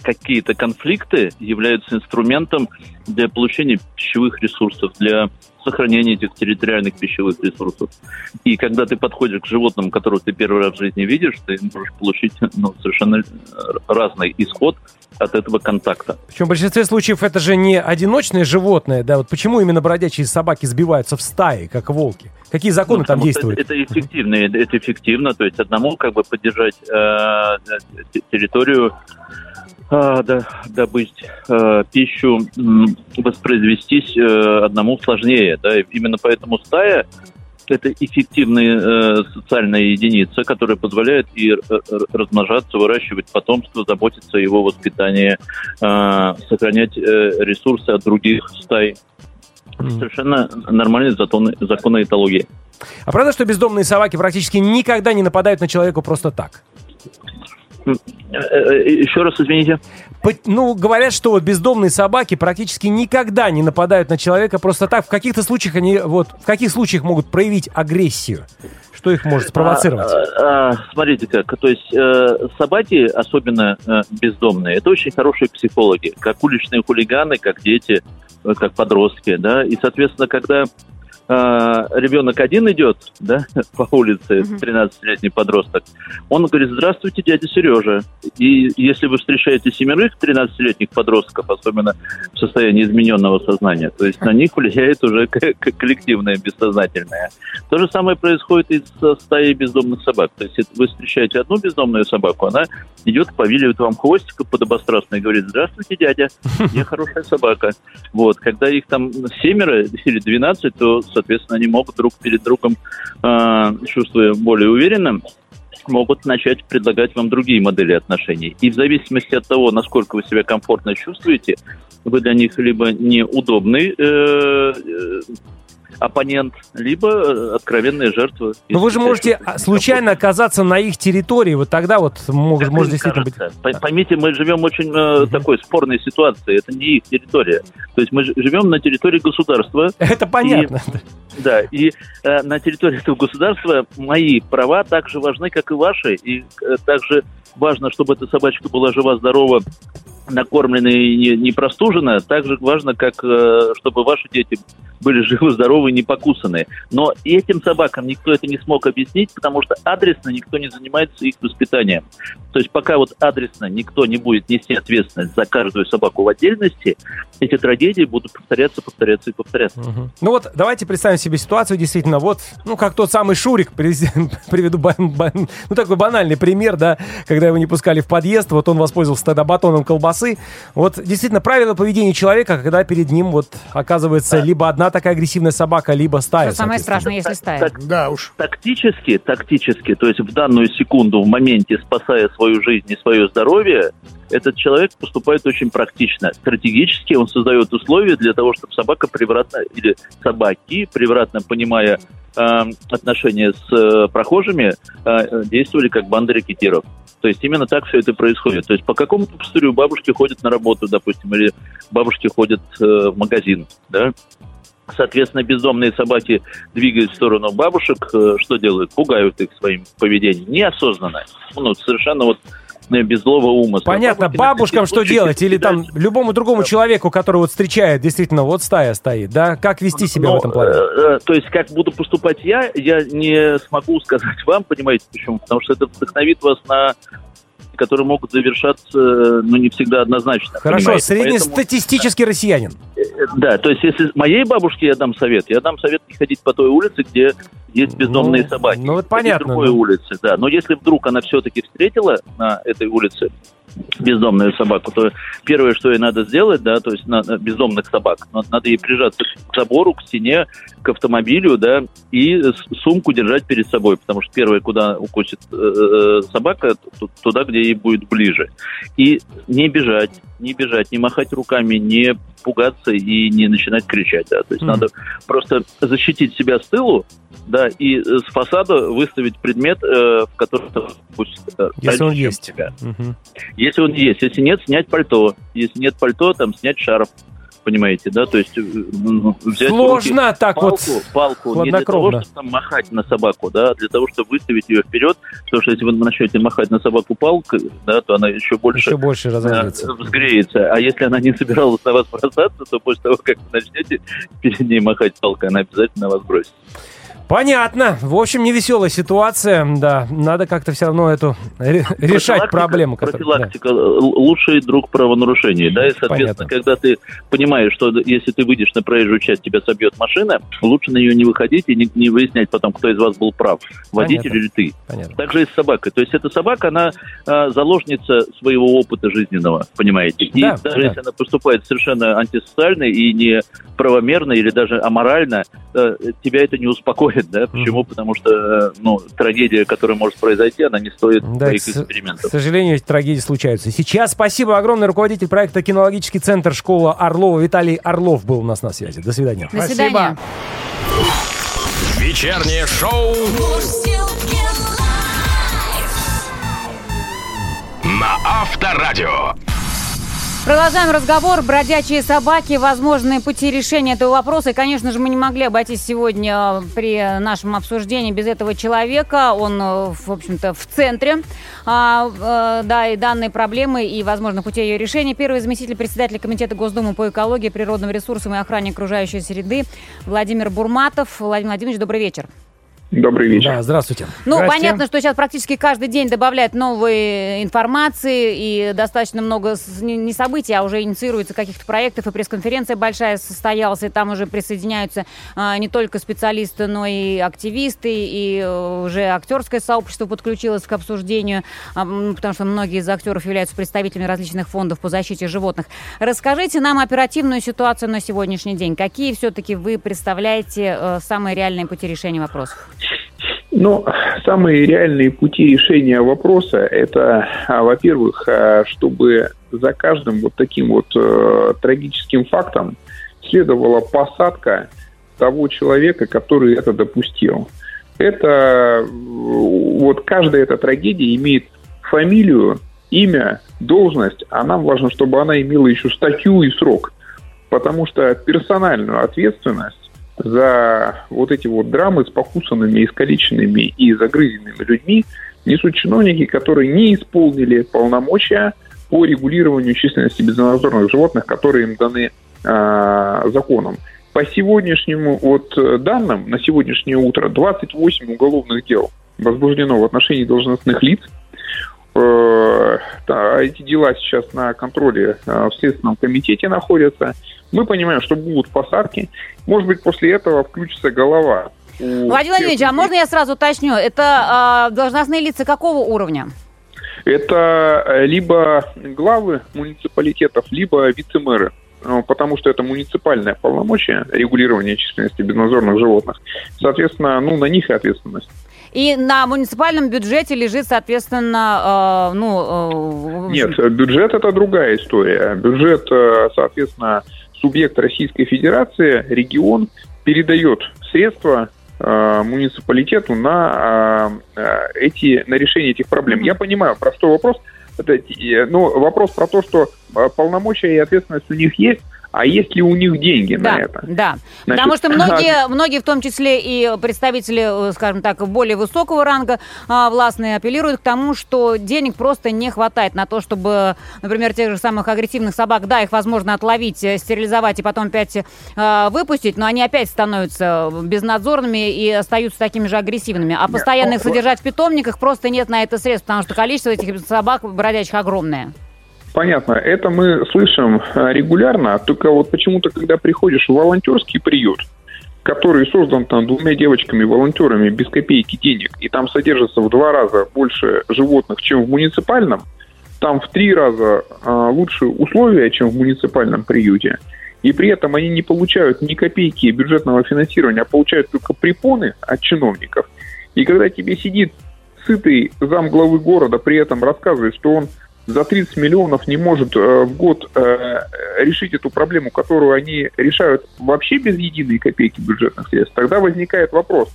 какие-то конфликты являются инструментом для получения пищевых ресурсов, для сохранения этих территориальных пищевых ресурсов. И когда ты подходишь к животному, которого ты первый раз в жизни видишь, ты можешь получить ну, совершенно э, разный исход от этого контакта. Причем в большинстве случаев это же не одиночные животные, да, вот почему именно бродячие собаки сбиваются в стаи, как волки? Какие законы Ну, там действуют? Это, это эффективно, это эффективно. То есть одному как бы поддержать э, те- территорию, э, да, добыть э, пищу, м, воспроизвестись э, одному сложнее. Да? И именно поэтому стая это эффективная э, социальная единица, которая позволяет и размножаться, выращивать потомство, заботиться о его воспитании, э, сохранять э, ресурсы от других стай. Мгм. Совершенно нормальные законы, законы этологии. А правда, что бездомные собаки практически никогда не нападают на человека просто так? Э, э, Еще раз извините. Ну, говорят, что вот бездомные собаки практически никогда не нападают на человека просто так. В каких-то случаях они вот в каких случаях могут проявить агрессию? Что их может спровоцировать? А, а, смотрите как. То есть э, собаки, особенно э, бездомные, это очень хорошие психологи, как уличные хулиганы, как дети, э, как подростки, да. И, соответственно, когда ребенок один идет, да, по улице, 13-летний подросток, он говорит, здравствуйте, дядя Сережа. И если вы встречаете семерых 13-летних подростков, особенно в состоянии измененного сознания, то есть на них влияет уже коллективное бессознательное. То же самое происходит и со стаей бездомных собак. То есть вы встречаете одну бездомную собаку, она идет, повиливает вам хвостиком подобострастно и говорит, здравствуйте, дядя, я хорошая собака. Вот, когда их там семеро или двенадцать, то, соответственно, они могут друг перед другом, э, чувствуя более уверенно, могут начать предлагать вам другие модели отношений. И в зависимости от того, насколько вы себя комфортно чувствуете, вы для них либо неудобный э, э, оппонент, либо э, откровенная жертва. Но Ну, вы же можете а, случайно оказаться на их территории, вот тогда вот может, как может действительно быть... кажется. По- Поймите, мы живем в очень э, такой спорной ситуации. Это не их территория. То есть мы живем на территории государства. Это понятно. Да, и э, на территории этого государства мои права так же важны, как и ваши. И э, также важно, чтобы эта собачка была жива-здорова, накормлена и не, не простужена. Так же важно, как э, чтобы ваши дети были живы-здоровы и не покусаны. Но этим собакам никто это не смог объяснить, потому что адресно никто не занимается их воспитанием. То есть пока вот адресно никто не будет нести ответственность за каждую собаку в отдельности, эти трагедии будут повторяться, повторяться и повторяться. Мгм. Ну вот, давайте представим себе ситуацию, действительно, вот, ну, как тот самый Шурик, приведу ну, такой банальный пример, да, когда его не пускали в подъезд, вот он воспользовался тогда батоном колбасы, псы. Вот действительно правило поведения человека, когда перед ним вот оказывается либо одна такая агрессивная собака, либо стая. Что самое страшное, если Так- стая. так- Да уж. Тактически, тактически, то есть в данную секунду, в моменте, спасая свою жизнь и свое здоровье, этот человек поступает очень практично. Стратегически он создает условия для того, чтобы собака превратно, или собаки, превратно понимая э, отношения с э, прохожими, э, действовали как банда рекетиров. То есть именно так все это происходит. То есть по какому-то пустырю бабушки ходят на работу, допустим, или бабушки ходят э, в магазин, да, Соответственно, бездомные собаки, двигаясь в сторону бабушек, э, что делают? Пугают их своим поведением. Неосознанно. Ну, совершенно вот без злого умысла. Понятно, Бабушки на бабушкам что делать? Или там любому другому человеку, который вот встречает, действительно, вот стая стоит, да? Как вести себя Ну, в этом плане? э, э, то есть, как буду поступать я, я не смогу сказать вам, понимаете, почему? Потому что это вдохновит вас на которые могут завершаться, э, ну, не всегда однозначно. Хорошо, понимаете? Поэтому- среднестатистический россиянин. Э, Да, то есть если моей бабушке я дам совет, я дам совет не ходить по той улице, где есть бездомные Ну, собаки. ну, вот понятно, другой ну. улице, да. Но если вдруг она все-таки встретила на этой улице бездомную собаку, то первое, что ей надо сделать, да, то есть на, на бездомных собак, надо, ей прижаться к забору, к стене, к автомобилю, да, и сумку держать перед собой, потому что первое, куда укусит э, э, собака, туда, где ей будет ближе. И не бежать, не бежать, не махать руками, не пугаться и не начинать кричать, да, то есть Мгм. надо просто защитить себя с тылу, да, и э, с фасада выставить предмет, э, в который ты пусть, э, Если он есть. тебя. Мгм. Если он есть, если нет, снять пальто. Если нет пальто, там снять шарф. Понимаете, да? То есть э, взять в руки Сложно так палку, вот. палку не для того, чтобы там махать на собаку, да, а для того, чтобы выставить ее вперед, потому что если вы начнете махать на собаку палкой, да, то она еще больше Еще больше разозлится. взгреется. А если она не собиралась на вас бросаться, то после того, как вы начнете перед ней махать палкой, она обязательно вас бросит. Понятно. В общем, невеселая ситуация. Да, надо как-то все равно эту ре- решать проблему. да. Профилактика л- лучший друг правонарушений, да, и, Понятно. соответственно, когда ты понимаешь, что если ты выйдешь на проезжую часть, тебя собьет машина, лучше на нее не выходить и не, не выяснять потом, кто из вас был прав, водитель Понятно. или ты. Понятно. Также и с собакой. То есть эта собака, она а, заложница своего опыта жизненного, понимаете? И Да, даже да. если она поступает совершенно антисоциально и не правомерно или даже аморально, э, тебя это не успокоит, да? Почему? Потому что, ну, трагедия, которая может произойти, она не стоит Да, твоих к, с- экспериментов. к сожалению, эти трагедии случаются. Сейчас спасибо огромное руководитель проекта «Кинологический центр школа Орлова» Виталий Орлов был у нас на связи. До свидания. До Спасибо. свидания. Вечернее шоу на Авторадио. Продолжаем разговор. Бродячие собаки, возможные пути решения этого вопроса. И, конечно же, мы не могли обойтись сегодня при нашем обсуждении без этого человека. Он, э, в общем-то, в центре а, э, да, и данной проблемы и, возможно, пути ее решения. Первый заместитель председателя Комитета Госдумы по экологии, природным ресурсам и охране окружающей среды Владимир Бурматов. Владимир Владимирович, добрый вечер. Добрый вечер. Да, здравствуйте. Ну, Здрасте. понятно, что сейчас практически каждый день добавляют новые информации, и достаточно много не, событий, а уже инициируется каких-то проектов, и пресс-конференция большая состоялась, и там уже присоединяются а, не только специалисты, но и активисты, и э, уже актерское сообщество подключилось к обсуждению, а, потому что многие из актеров являются представителями различных фондов по защите животных. Расскажите нам оперативную ситуацию на сегодняшний день. Какие все-таки вы представляете э, самые реальные пути решения вопросов? Ну, самые реальные пути решения вопроса – это, а, во-первых, а, чтобы за каждым вот таким вот э, трагическим фактом следовала посадка того человека, который это допустил. Это э, вот каждая эта трагедия имеет фамилию, имя, должность, а нам важно, чтобы она имела еще статью и срок. Потому что персональную ответственность за вот эти вот драмы с покусанными, искалеченными и загрызенными людьми несут чиновники, которые не исполнили полномочия по регулированию численности безнадзорных животных, которые им даны а, законом. По сегодняшнему вот э, данным, на сегодняшнее утро 28 уголовных дел возбуждено в отношении должностных лиц. Э, эти дела сейчас на контроле э, в Следственном комитете находятся. Мы понимаем, что будут посадки. Может быть, после этого включится голова. Владимир Владимирович, а можно я сразу уточню? Это а, должностные лица какого уровня? Это э, либо главы муниципалитетов, либо вице-мэры. Ну, Потому что это муниципальное полномочие регулирования численности безнадзорных животных. Соответственно, ну, на них и ответственность. И на муниципальном бюджете лежит, соответственно, э, ну... э, Нет, бюджет это другая история. Бюджет, э, соответственно, субъект Российской Федерации, регион передает средства э, муниципалитету на э, э, эти на решение этих проблем. Я понимаю, простой вопрос. Это, ну, вопрос про то, что э, полномочия и ответственность у них есть, а есть ли у них деньги Да, на это? да. Значит, Потому что многие, многие, в том числе и представители, э, скажем так, более высокого ранга а, властные, апеллируют к тому, что денег просто не хватает на то, чтобы, например, тех же самых агрессивных собак, да, их возможно отловить, э, стерилизовать и потом опять э, выпустить, но они опять становятся безнадзорными и остаются такими же агрессивными. А постоянно их ну, содержать в питомниках просто нет на это средств, потому что количество этих собак бродячих огромное. Понятно, это мы слышим э, регулярно, только вот почему-то, когда приходишь в волонтерский приют, который создан там двумя девочками-волонтерами без копейки денег, и там содержится в два раза больше животных, чем в муниципальном, там в три раза а, лучше условия, чем в муниципальном приюте, и при этом они не получают ни копейки бюджетного финансирования, а получают только препоны от чиновников. И когда тебе сидит сытый зам главы города, при этом рассказывает, что он за 30 миллионов не может э, в год э, решить эту проблему, которую они решают вообще без единой копейки бюджетных средств, тогда возникает вопрос.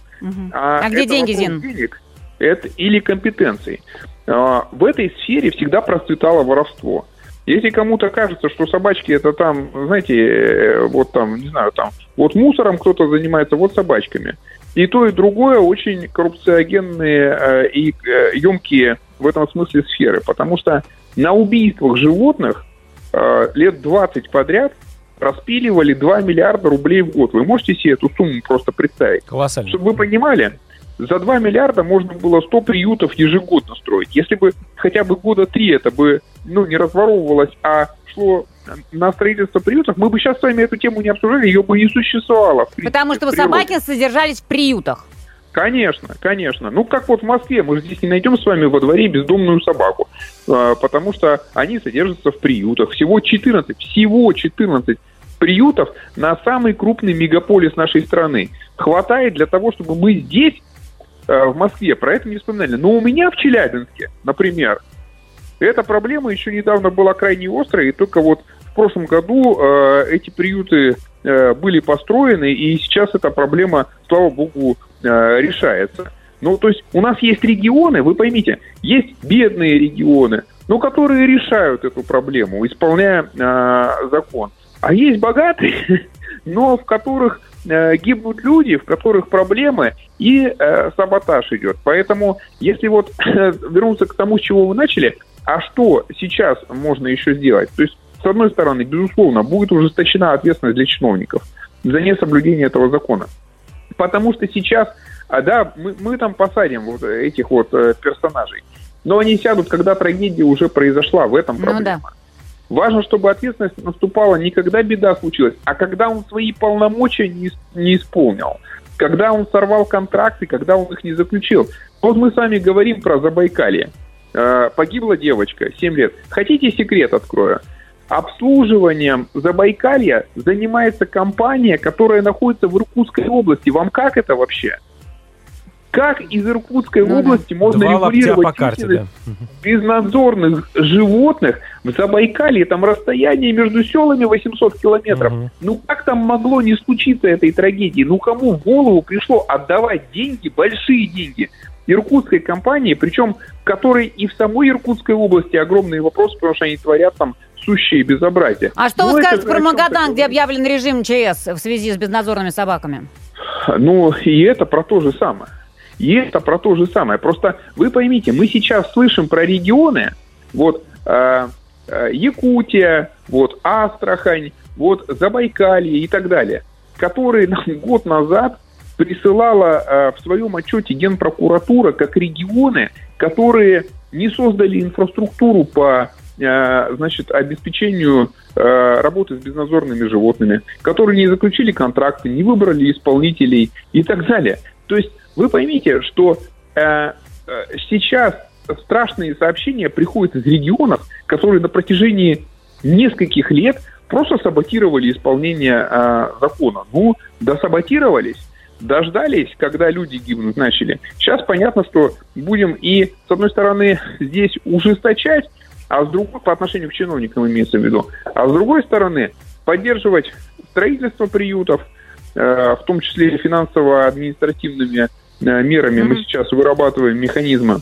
А где это деньги, Зин? денег это, или компетенций? А, в этой сфере всегда процветало воровство. Если кому-то кажется, что собачки это там, знаете, э, вот там, не знаю, там, вот мусором кто-то занимается, вот собачками. И то, и другое очень коррупциогенные э, и э, емкие в этом смысле сферы. Потому что на убийствах животных э, лет 20 подряд распиливали 2 миллиарда рублей в год. Вы можете себе эту сумму просто представить? Колоссально. Чтобы вы понимали, за 2 миллиарда можно было 100 приютов ежегодно строить. Если бы хотя бы года три это бы ну, не разворовывалось, а шло на строительство приютов, мы бы сейчас с вами эту тему не обсуждали, ее бы не существовало. принципе, Потому что собаки содержались в приютах. Конечно, конечно. Ну, как вот в Москве, мы же здесь не найдем с вами во дворе бездомную собаку, а, потому что они содержатся в приютах. Всего 14, всего 14 приютов на самый крупный мегаполис нашей страны. Хватает для того, чтобы мы здесь, э, в Москве, про это не вспоминали. Но у меня в Челябинске, например, эта проблема еще недавно была крайне острой, и только вот в прошлом году э, эти приюты были построены, и сейчас эта проблема, слава богу, э, решается. Ну, то есть у нас есть регионы, вы поймите, есть бедные регионы, но которые решают эту проблему, исполняя э, закон. А есть богатые, но в которых э, гибнут люди, в которых проблемы и э, саботаж идет. Поэтому, если вот вернуться к тому, с чего вы начали, а что сейчас можно еще сделать? То есть, с одной стороны, безусловно, будет ужесточена ответственность для чиновников за несоблюдение этого закона. Потому что сейчас, а, да, мы, мы там посадим вот этих вот э, персонажей, но они сядут, когда трагедия уже произошла, в этом Ну проблема. да. Важно, чтобы ответственность наступала не когда беда случилась, а когда он свои полномочия не, не исполнил, когда он сорвал контракты, когда он их не заключил. Вот мы с вами говорим про Забайкалье. Э, Погибла девочка, 7 лет. Хотите секрет открою? Обслуживанием Забайкалья занимается компания, которая находится в Иркутской области. Вам как это вообще? Как из Иркутской Ну да. области можно Два регулировать по карте, да. безнадзорных животных в Забайкалье, там расстояние между селами 800 километров. Мгм. Ну как там могло не случиться этой трагедии? Ну кому в голову пришло отдавать деньги, большие деньги, иркутской компании, причем которой и в самой Иркутской области огромные вопросы, потому что они творят там сущие безобразия. А что Ну, вы это скажете же про Магадан, где объявлен режим ЧС в связи с безнадзорными собаками? Ну, и это про то же самое. И это про то же самое. Просто вы поймите, мы сейчас слышим про регионы, вот э, э, Якутия, вот Астрахань, вот Забайкалье и так далее, которые нам год назад присылала э, в своем отчете Генпрокуратура как регионы, которые не создали инфраструктуру по значит, обеспечению э, работы с безнадзорными животными, которые не заключили контракты, не выбрали исполнителей и так далее. То есть вы поймите, что э, э, сейчас страшные сообщения приходят из регионов, которые на протяжении нескольких лет просто саботировали исполнение э, закона. Ну, досаботировались, дождались, когда люди гибнуть начали. Сейчас понятно, что будем и, с одной стороны, здесь ужесточать, а с другой, по отношению к чиновникам имеется в виду, а с другой стороны, поддерживать строительство приютов, э, в том числе финансово-административными э, мерами. Мы сейчас вырабатываем механизмы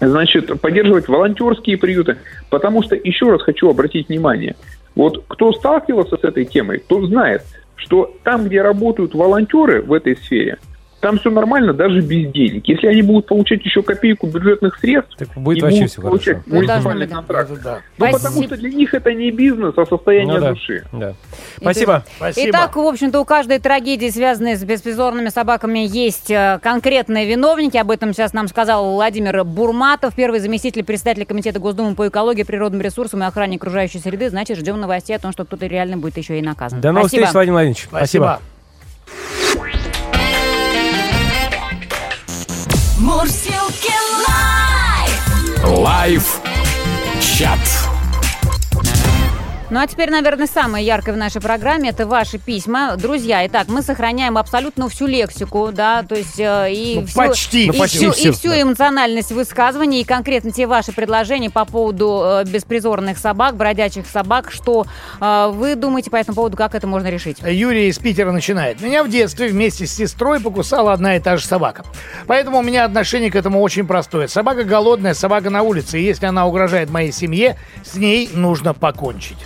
Значит, поддерживать волонтерские приюты. Потому что, еще раз хочу обратить внимание, вот кто сталкивался с этой темой, тот знает, что там, где работают волонтеры в этой сфере, там все нормально, даже без денег. Если они будут получать еще копейку бюджетных средств, Так будет и вообще будут все получать хорошо. муниципальный Да, контракт, Это да. ну, Спасибо. потому что для них это не бизнес, а состояние Ну да, души. да. Спасибо. Спасибо. Итак, в общем-то, у каждой трагедии, связанной с беспризорными собаками, есть э, конкретные виновники. Об этом сейчас нам сказал Владимир Бурматов, первый заместитель председателя Комитета Госдумы по экологии, природным ресурсам и охране окружающей среды. Значит, ждем новостей о том, что кто-то реально будет еще и наказан. До новых Спасибо. встреч, Владимир Владимирович. Спасибо. Мурзилки live! Live chat. Ну а теперь, наверное, самое яркое в нашей программе это ваши письма. Друзья, итак, мы сохраняем абсолютно всю лексику, да, то есть э, и Ну, всю, почти. и, Ну, почти всю, всю, и всю эмоциональность высказываний, и конкретно те ваши предложения по поводу э, беспризорных собак, бродячих собак. Что э, вы думаете по этому поводу, как это можно решить? Юрий из Питера начинает. Меня в детстве вместе с сестрой покусала одна и та же собака. Поэтому у меня отношение к этому очень простое. Собака голодная, собака на улице. И если она угрожает моей семье, с ней нужно покончить.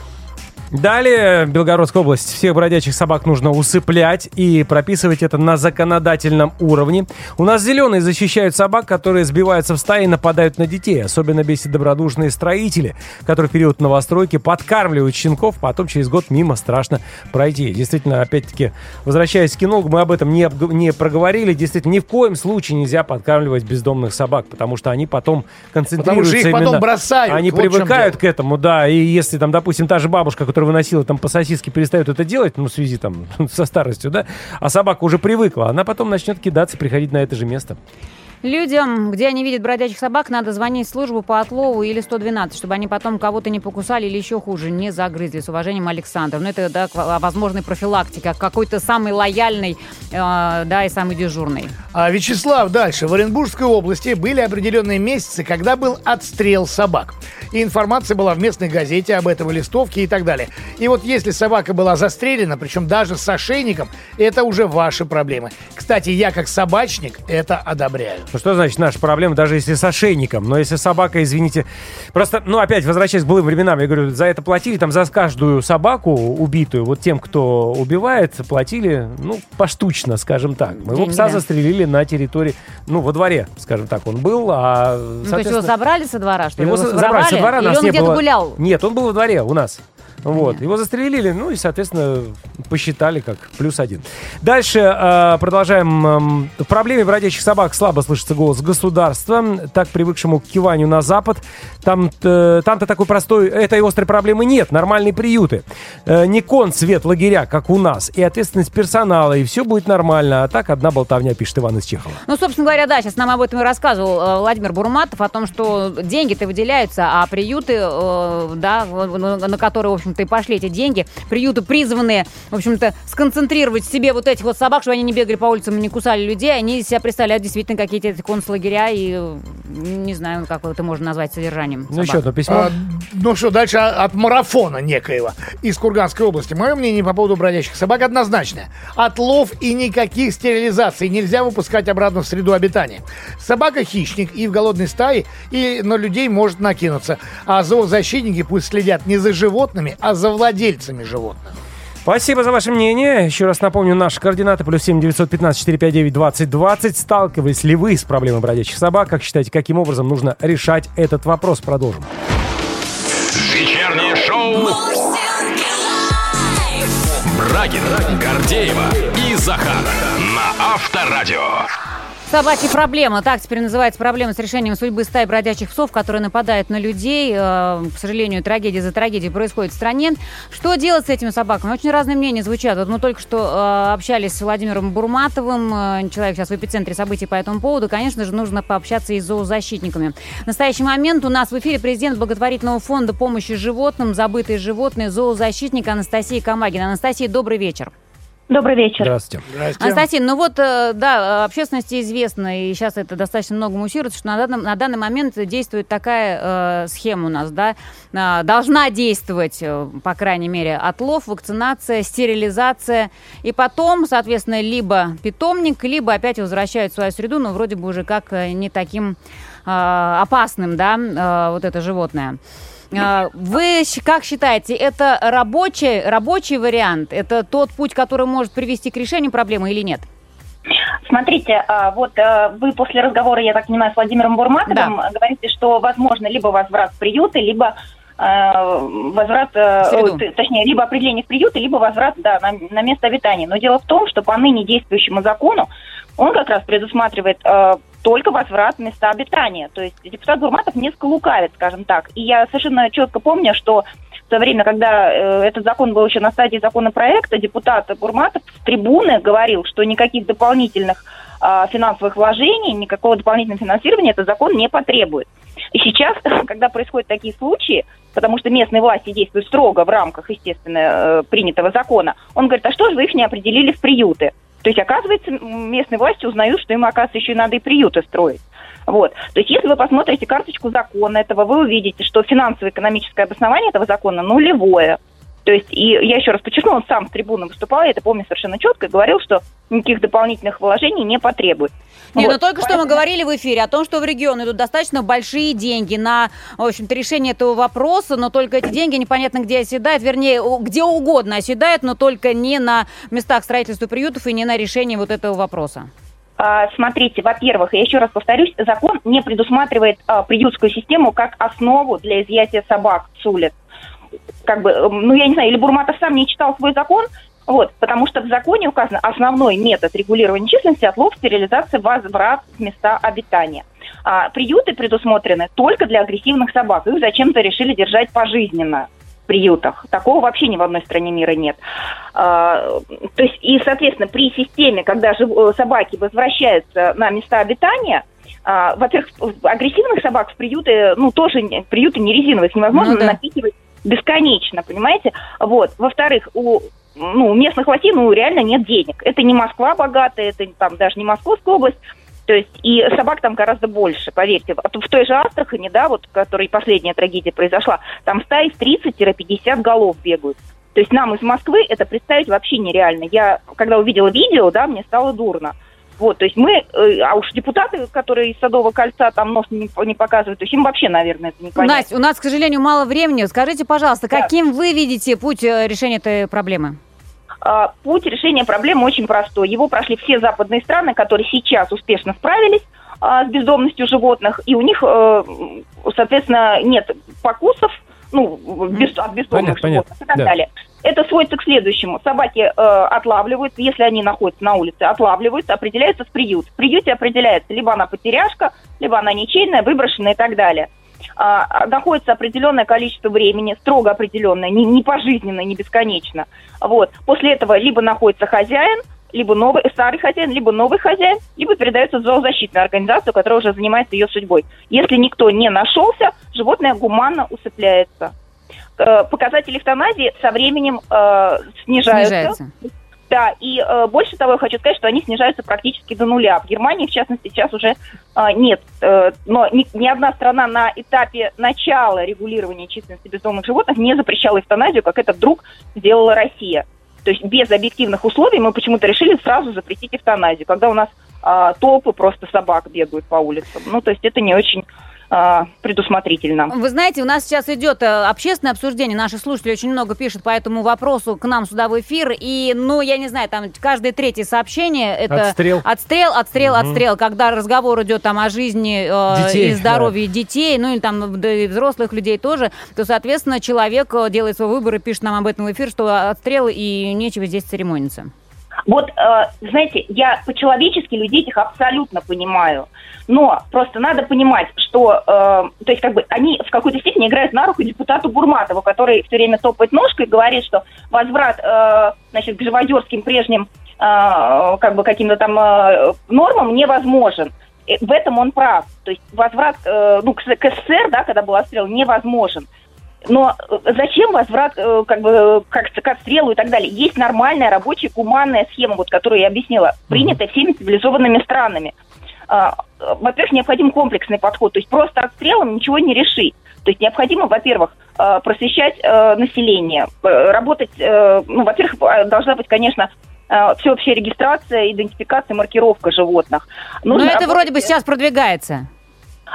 Далее, Белгородская область. Всех бродячих собак нужно усыплять и прописывать это на законодательном уровне. У нас зеленые защищают собак, которые сбиваются в стаи и нападают на детей. Особенно бесит добродушные строители, которые в период новостройки подкармливают щенков, потом через год мимо страшно пройти. Действительно, опять-таки, возвращаясь к кинологу, мы об этом не, обг- не проговорили. Действительно, ни в коем случае нельзя подкармливать бездомных собак, потому что они потом концентрируются их потом именно- бросают. Они Вот привыкают к этому, да. И если там, допустим, та же бабушка, которая выносила там по сосиске, перестает это делать, ну, в связи там со старостью, да, а собака уже привыкла, она потом начнет кидаться, приходить на это же место. Людям, где они видят бродячих собак, надо звонить в службу по отлову или 112, чтобы они потом кого-то не покусали или еще хуже, не загрызли. С уважением, Александр. Ну, это, да, о возможной профилактике, а какой-то самый лояльный, э, да, и самый дежурный. А Вячеслав дальше. В Оренбургской области были определенные месяцы, когда был отстрел собак. И информация была в местной газете об этом, и листовке и так далее. И вот если собака была застрелена, причем даже с ошейником, это уже ваши проблемы. Кстати, я как собачник это одобряю. Ну, что значит наша проблема, даже если с ошейником? Но если собака, извините... Просто, ну, опять, возвращаясь к былым временам, я говорю, за это платили, там, за каждую собаку убитую, вот тем, кто убивает, платили, ну, поштучно, скажем так. Моего пса застрелили на территории, ну, во дворе, скажем так, он был, а, Ну, то есть его забрали со двора, что ли? Его за- забрали со двора, Или нас он где-то гулял? Нет, он был во дворе у нас. Вот. Его застрелили, ну и, соответственно, посчитали как плюс один. Дальше э, продолжаем. эм, в проблеме бродячих собак слабо слышится голос государства, так привыкшему к киванию на Запад. Там, э, там-то такой простой, этой острой проблемы нет. Нормальные приюты. Э, не концвет лагеря, как у нас. И ответственность персонала, и все будет нормально. А так одна болтовня, пишет Иван из Чехова. Ну, собственно говоря, да, сейчас нам об этом и рассказывал э, Владимир Бурматов, о том, что деньги-то выделяются, а приюты, э, да, на которые, в общем-то, и пошли эти деньги, приюты призванные, в общем-то, сконцентрировать в себе вот этих вот собак, чтобы они не бегали по улицам и не кусали людей, они из себя представляют действительно какие-то эти концлагеря и, не знаю, как это можно назвать содержанием Ну, собак. еще одно письмо. А, ну что, дальше от марафона некоего из Курганской области. Мое мнение по поводу бродячих собак однозначное. Отлов и никаких стерилизаций. Нельзя выпускать обратно в среду обитания. Собака хищник и в голодной стае, и на людей может накинуться. А зоозащитники пусть следят не за животными, а за владельцами животных. Спасибо за ваше мнение. Еще раз напомню, наши координаты плюс 7 915 459 20 20. Сталкивались ли вы с проблемой бродячих собак? Как считаете, каким образом нужно решать этот вопрос? Продолжим. Вечернее шоу! Брагина, Гордеева и Захар на Авторадио. Собачья проблема. Так теперь называется проблема с решением судьбы стаи бродячих псов, которые нападают на людей. Э, К сожалению, трагедия за трагедией происходит в стране. Что делать с этими собаками? Очень разные мнения звучат. Вот мы только что э, общались с Владимиром Бурматовым, э, человек сейчас в эпицентре событий по этому поводу. Конечно же, нужно пообщаться и с зоозащитниками. В настоящий момент у нас в эфире президент благотворительного фонда помощи животным «Забытые животные» зоозащитник Анастасия Камагина. Анастасия, добрый вечер. Добрый вечер. Здравствуйте. Анастасия, ну вот, э, да, общественности известно, и сейчас это достаточно много муссируется, что на данный, на данный момент действует такая э, схема у нас, да, э, должна действовать, э, по крайней мере, отлов, вакцинация, стерилизация, и потом, соответственно, либо питомник, либо опять возвращают в свою среду, но вроде бы уже как не таким э, опасным, да, э, вот это животное. А, Вы как считаете, это рабочий, рабочий вариант? Это тот путь, который может привести к решению проблемы или нет? Смотрите, а, вот а, вы после разговора, я так понимаю, с Владимиром Бурматовым говорите, что возможно либо возврат в приюты, либо возврат, среду. точнее, либо определение в приюты, либо возврат да, на, на место обитания. Но дело в том, что по ныне действующему закону он как раз предусматривает только возврат места обитания. То есть депутат Бурматов несколько лукавит, скажем так. И я совершенно четко помню, что в то время, когда э, этот закон был еще на стадии законопроекта, депутат Бурматов с трибуны говорил, что никаких дополнительных а, финансовых вложений, никакого дополнительного финансирования этот закон не потребует. И сейчас, когда происходят такие случаи, потому что местные власти действуют строго в рамках, естественно, э, принятого закона, он говорит, а что же вы их не определили в приюты? То есть, оказывается, местные власти узнают, что им, оказывается, еще и надо и приюты строить. Вот. То есть, если вы посмотрите карточку закона этого, вы увидите, что финансово-экономическое обоснование этого закона нулевое. То есть, и я еще раз подчеркну, он сам с трибуны выступал, я это помню совершенно четко, говорил, что никаких дополнительных вложений не потребует. Не, Вот. ну только что мы Поэтому- говорили в эфире о том, что в регион идут достаточно большие деньги на, в общем-то, решение этого вопроса, но только эти деньги непонятно где оседают, вернее, где угодно оседают, но только не на местах строительства приютов и не на решении вот этого вопроса. А, Смотрите, во-первых, я еще раз повторюсь, закон не предусматривает а, приютскую систему как основу для изъятия собак с улиц. Как бы, эм, ну я не знаю, или Бурматов сам не читал свой закон, вот, потому что в законе указано основной метод регулирования численности, отлов, стерилизация, возврат в места обитания. А приюты предусмотрены только для агрессивных собак. Их зачем-то решили держать пожизненно в приютах. Такого вообще ни в одной стране мира нет. А, то есть, и, соответственно, при системе, когда жив- э, собаки возвращаются на места обитания, а, во-первых, агрессивных собак в приюты, ну, тоже приюты не резиновые, их невозможно Ну да. напитывать бесконечно, понимаете? Вот. Во-вторых, у ну, местных властей, ну, реально нет денег. Это не Москва богатая, это там даже не Московская область. То есть и собак там гораздо больше, поверьте. В той же Астрахани, да, вот, в которой последняя трагедия произошла, там стаи в 30-50 голов бегают. То есть нам из Москвы это представить вообще нереально. Я, когда увидела видео, да, мне стало дурно. Вот, то есть мы, э, а уж депутаты, которые из Садового кольца там нос не, не показывают, то есть им вообще, наверное, это не понятно. Настя, у нас, к сожалению, мало времени. Скажите, пожалуйста, Да. каким вы видите путь э, решения этой проблемы? А, Путь решения проблемы очень простой. Его прошли все западные страны, которые сейчас успешно справились а, с бездомностью животных, и у них, э, соответственно, нет покусов, ну, без- от бездомных Понятно, животных и так да. далее. Это сводится к следующему. Собаки э, отлавливаются, если они находятся на улице, отлавливаются, определяются в приют. В приюте определяется, либо она потеряшка, либо она ничейная, выброшенная и так далее. А, находится определенное количество времени, строго определенное, не, не пожизненно, не бесконечно. Вот. После этого либо находится хозяин, либо новый, старый хозяин, либо новый хозяин, либо передается в зоозащитную организацию, которая уже занимается ее судьбой. Если никто не нашелся, животное гуманно усыпляется. Э, Показатели эвтаназии со временем э, снижаются. Снижается. Да, и э, больше того, я хочу сказать, что они снижаются практически до нуля. В Германии, в частности, сейчас уже э, нет. Э, но ни, ни одна страна на этапе начала регулирования численности бездомных животных не запрещала эвтаназию, как это вдруг сделала Россия. То есть без объективных условий мы почему-то решили сразу запретить эвтаназию, когда у нас э, толпы просто собак бегают по улицам. Ну, то есть это не очень э, предусмотрительно. Вы знаете, у нас сейчас идет э, общественное обсуждение. Наши слушатели очень много пишут по этому вопросу к нам сюда в эфир. И, ну, я не знаю, там каждое третье сообщение это Отстрел. отстрел, отстрел, отстрел. Когда разговор идет там о жизни э, Детей, и здоровье детей, ну или там да, и взрослых людей тоже, то, соответственно, человек э, делает свой выбор и пишет нам об этом в эфир, что отстрел и нечего здесь церемониться. Вот, э, знаете, я по-человечески людей этих абсолютно понимаю. Но просто надо понимать, что, э, то есть, как бы, они в какой-то степени играют на руку депутату Бурматову, который все время топает ножкой и говорит, что возврат, э, значит, к живодерским прежним, э, как бы, каким-то там э, нормам невозможен. Э, В этом он прав. То есть возврат э, ну, к, к СССР, да, когда был отстрел, невозможен. Но э, зачем возврат э, как бы как к отстрелу и так далее? Есть нормальная рабочая гуманная схема, вот которую я объяснила, принятая всеми цивилизованными странами. А, э, Во-первых, необходим комплексный подход, то есть просто отстрелом ничего не решить. То есть необходимо, во-первых, э, просвещать э, население, э, работать, э, ну, во-первых, э, должна быть, конечно, э, всеобщая регистрация, идентификация, маркировка животных. Но Нужно это работать- вроде бы сейчас продвигается.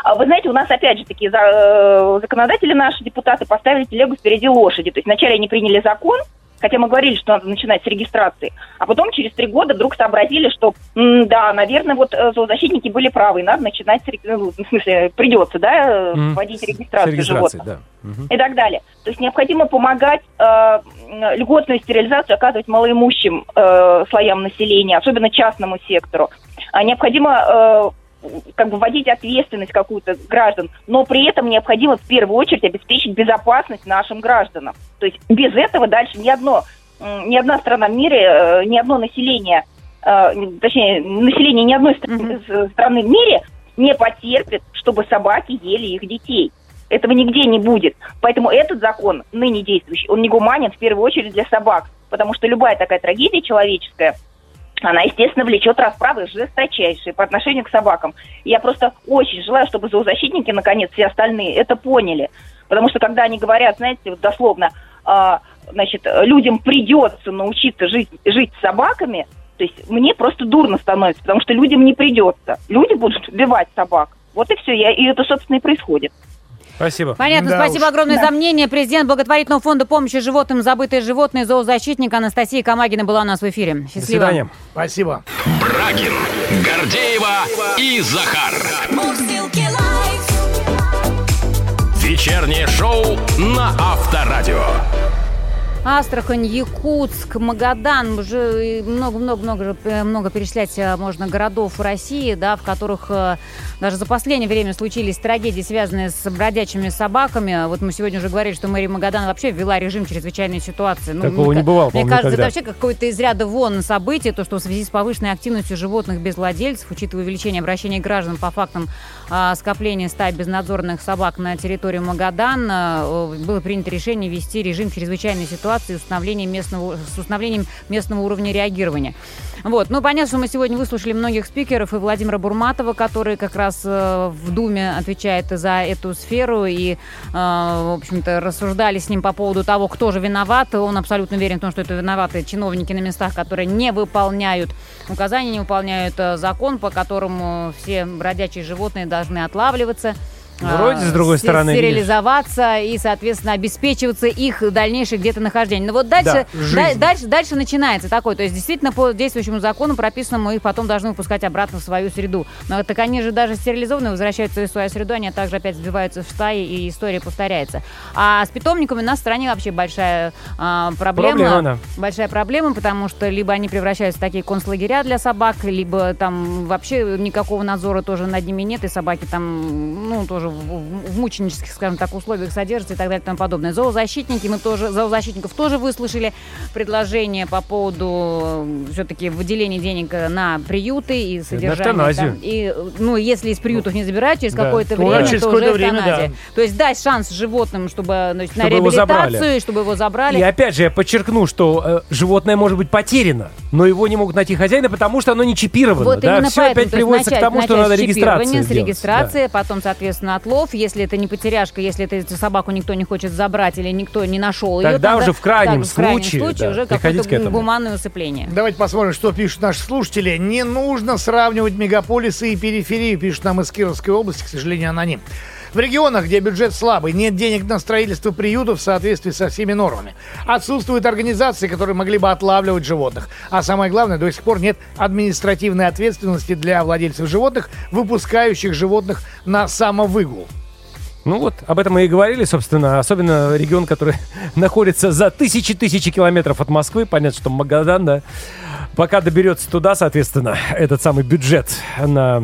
А Вы знаете, у нас опять же такие э, законодатели наши, депутаты, поставили телегу впереди лошади. То есть вначале они приняли закон, хотя мы говорили, что надо начинать с регистрации, а потом через три года вдруг сообразили, что да, наверное, вот э, зоозащитники были правы, и надо начинать, с ну, в смысле, придется, да, э, вводить регистрацию животных да. И так далее. То есть необходимо помогать э, льготную стерилизацию оказывать малоимущим э, слоям населения, особенно частному сектору. А необходимо э, как бы вводить ответственность какую-то граждан, но при этом необходимо в первую очередь обеспечить безопасность нашим гражданам. То есть без этого дальше ни одно, ни одна страна в мире, э, ни одно население, э, точнее, население ни одной с- страны в мире не потерпит, чтобы собаки ели их детей. Этого нигде не будет. Поэтому этот закон, ныне действующий, он не гуманен в первую очередь для собак. Потому что любая такая трагедия человеческая, она, естественно, влечет расправы жесточайшие по отношению к собакам. И я просто очень желаю, чтобы зоозащитники, наконец, все остальные это поняли. Потому что когда они говорят, знаете, вот дословно, а, значит, людям придется научиться жить, жить с собаками, то есть мне просто дурно становится, потому что людям не придется. Люди будут убивать собак. Вот и все, и это, собственно, и происходит. Спасибо. Понятно, Да спасибо уж. огромное за мнение. Президент благотворительного фонда помощи животным «Забытые животные» зоозащитник Анастасия Камагина была у нас в эфире. До Счастливо. свидания. Спасибо. Брагин, Гордеева и Захар. Вечернее шоу на Авторадио. Астрахань, Якутск, Магадан, уже много-много-много много перечислять э, можно городов России, да, в которых э, даже за последнее время случились трагедии, связанные с бродячими собаками. Вот мы сегодня уже говорили, что мэрия Магадана вообще ввела режим чрезвычайной ситуации. Ну, Такого мне не бывало, Мне кажется, никогда. это вообще какое-то из ряда вон событие, то, что в связи с повышенной активностью животных без владельцев, учитывая увеличение обращений граждан по фактам а, скопления стаи безнадзорных собак на территории Магадана, э, было принято решение ввести режим чрезвычайной ситуации и установление местного, с установлением местного уровня реагирования. Вот. Ну, понятно, что мы сегодня выслушали многих спикеров и Владимира Бурматова, который как раз э, в Думе отвечает за эту сферу, и, э, в общем-то, рассуждали с ним по поводу того, кто же виноват. Он абсолютно уверен в том, что это виноваты чиновники на местах, которые не выполняют указания, не выполняют э, закон, по которому все бродячие животные должны отлавливаться. Вроде, э, с другой стороны, видишь. стерилизоваться и, соответственно, обеспечиваться их дальнейшее где-то нахождение. Но вот дальше, Да, да- дальше, дальше начинается такое. То есть, действительно, по действующему закону прописано, мы их потом должны выпускать обратно в свою среду. Но так они же даже стерилизованные возвращаются в свою среду, они также опять сбиваются в стаи, и история повторяется. А с питомниками у нас в стране вообще большая а, проблема. Проблема, да. Большая проблема, потому что либо они превращаются в такие концлагеря для собак, либо там вообще никакого надзора тоже над ними нет, и собаки там, ну, тоже в, в- в мученических, скажем так, условиях содержатся и так далее и тому подобное. Зоозащитники, мы тоже, зоозащитников тоже выслушали предложение по поводу все-таки выделения денег на приюты и эвтаназию. там. и, ну, если из приютов не забирают через Да. какое-то То время, через то уже время, да. То есть дать шанс животным, чтобы, значит, на Чтобы его реабилитацию, и чтобы его забрали. И опять же, я подчеркну, что э, животное может быть потеряно, но его не могут найти хозяина, потому что оно не чипировано. Вот да? Все поэтому, опять приводится начать- к тому, что надо регистрацию С делать. регистрацией, потом, соответственно, отлов. Если это не потеряшка, если это собаку никто не хочет забрать или никто не нашел ее, Тогда уже в крайнем так, в крайнем случае, случае да, уже приходить к какое-то этому. гуманное усыпление. Давайте посмотрим, что пишут наши слушатели. Не нужно сравнивать мегаполисы и периферию, пишет нам из Кировской области, к сожалению, аноним. В регионах, где бюджет слабый, нет денег на строительство приютов в соответствии со всеми нормами. Отсутствуют организации, которые могли бы отлавливать животных. А самое главное, до сих пор нет административной ответственности для владельцев животных, выпускающих животных на самовыгул. Ну вот, об этом мы и говорили, собственно, особенно регион, который находится за тысячи-тысячи километров от Москвы. Понятно, что Магадан, да. Пока доберется туда, соответственно, этот самый бюджет на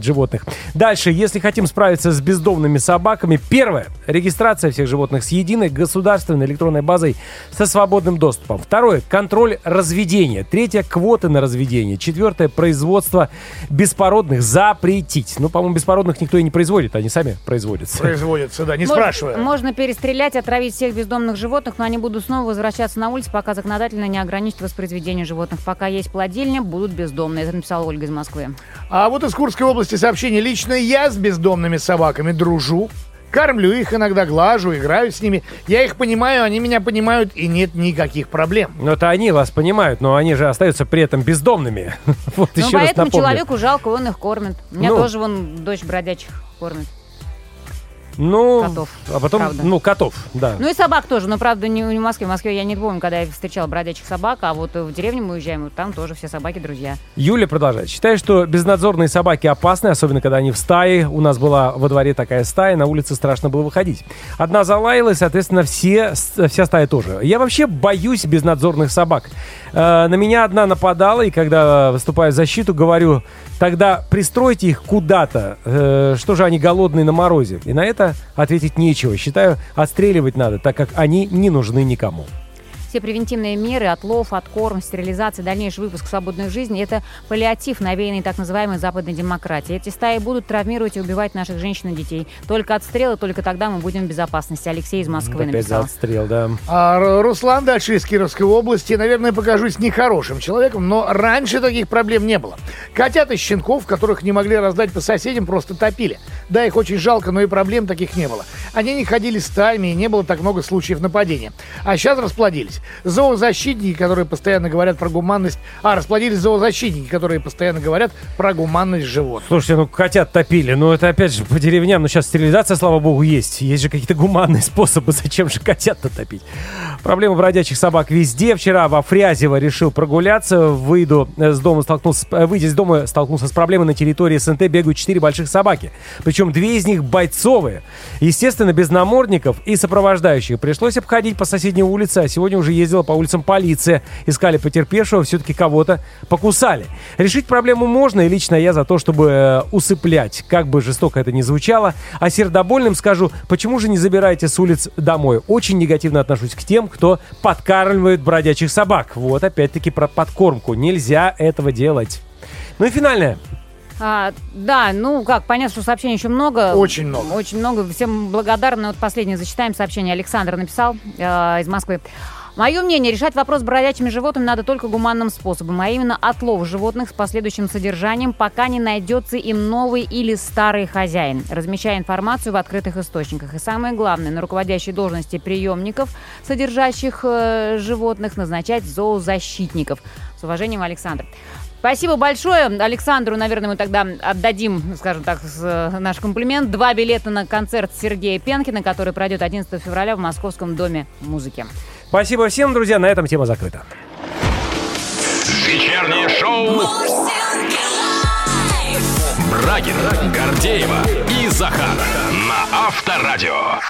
животных. Дальше, если хотим справиться с бездомными собаками, первое, регистрация всех животных с единой государственной электронной базой со свободным доступом. Второе, контроль разведения. Третье, квоты на разведение. Четвертое, производство беспородных запретить. Ну, по-моему, беспородных никто и не производит, они сами производятся. Производится, да, не Можно- спрашивая. Можно перестрелять, отравить всех бездомных животных, но они будут снова возвращаться на улицу, пока законодательно не ограничит воспроизведение животных. Пока есть плодильня, будут бездомные. Это написала Ольга из Москвы. А вот из Курской области сообщение. Лично я с бездомными собаками дружу. Кормлю их, иногда глажу, играю с ними. Я их понимаю, они меня понимают, и нет никаких проблем. Ну, это они вас понимают, но они же остаются при этом бездомными. Вот Ну, еще раз поэтому напомню. человеку жалко, он их кормит. У меня Ну. тоже вон дочь бродячих кормит. Ну, Котов, а потом, правда. ну, котов, да. Ну и собак тоже, но правда не не в Москве. В Москве я не помню, когда я встречала бродячих собак, а вот в деревню мы уезжаем, вот там тоже все собаки друзья. Юля продолжает. Считаю, что безнадзорные собаки опасны, особенно когда они в стае. У нас была во дворе такая стая, на улице страшно было выходить. Одна залаялась, соответственно, все, вся стая тоже. Я вообще боюсь безнадзорных собак. Э, на меня одна нападала, и когда выступаю в защиту, говорю, тогда пристройте их куда-то. Э, что же они голодные на морозе? И на это ответить нечего. Считаю, отстреливать надо, так как они не нужны никому. Все превентивные меры, отлов, откорм, стерилизация, дальнейший выпуск свободной жизни – это паллиатив, навеянный так называемой западной демократией. Эти стаи будут травмировать и убивать наших женщин и детей. Только отстрелы, только тогда мы будем в безопасности. Алексей из Москвы Опять написал. отстрел, да. А Руслан дальше из Кировской области. Наверное, покажусь нехорошим человеком, но раньше таких проблем не было. Котят и щенков, которых не могли раздать по соседям, просто топили. Да, их очень жалко, но и проблем таких не было. Они не ходили стаями, и не было так много случаев нападения. А сейчас расплодились. Зоозащитники, которые постоянно говорят про гуманность... А, расплодились зоозащитники, которые постоянно говорят про гуманность животных. Слушайте, ну котят топили, ну это опять же по деревням, ну сейчас стерилизация, слава богу, есть. Есть же какие-то гуманные способы, зачем же котят-то топить? Проблема бродячих собак везде. Вчера во Фрязево решил прогуляться, выйду с дома, столкнулся, э, выйдя из дома, столкнулся с проблемой на территории СНТ, бегают четыре больших собаки. Причем две из них бойцовые. Естественно, без намордников и сопровождающих. Пришлось обходить по соседней улице, а сегодня уже ездила по улицам полиция. Искали потерпевшего, все-таки кого-то покусали. Решить проблему можно, и лично я за то, чтобы э, усыплять, как бы жестоко это ни звучало. А сердобольным скажу, почему же не забираете с улиц домой? Очень негативно отношусь к тем, кто подкармливает бродячих собак. Вот опять-таки про подкормку. Нельзя этого делать. Ну и финальное. А, да, ну как, понятно, что сообщений еще много. Очень много. Очень много. Всем благодарны. Вот последнее зачитаем сообщение. Александр написал э, из Москвы. Мое мнение, решать вопрос с бродячими животными надо только гуманным способом, а именно отлов животных с последующим содержанием, пока не найдется им новый или старый хозяин, размещая информацию в открытых источниках. И самое главное, на руководящей должности приемников, содержащих э, животных, назначать зоозащитников. С уважением, Александр. Спасибо большое. Александру, наверное, мы тогда отдадим, скажем так, э, наш комплимент. Два билета на концерт Сергея Пенкина, который пройдет 11 февраля в Московском доме музыки. Спасибо всем, друзья. На этом тема закрыта. Вечернее шоу Брагина, Гордеева и Захар на Авторадио.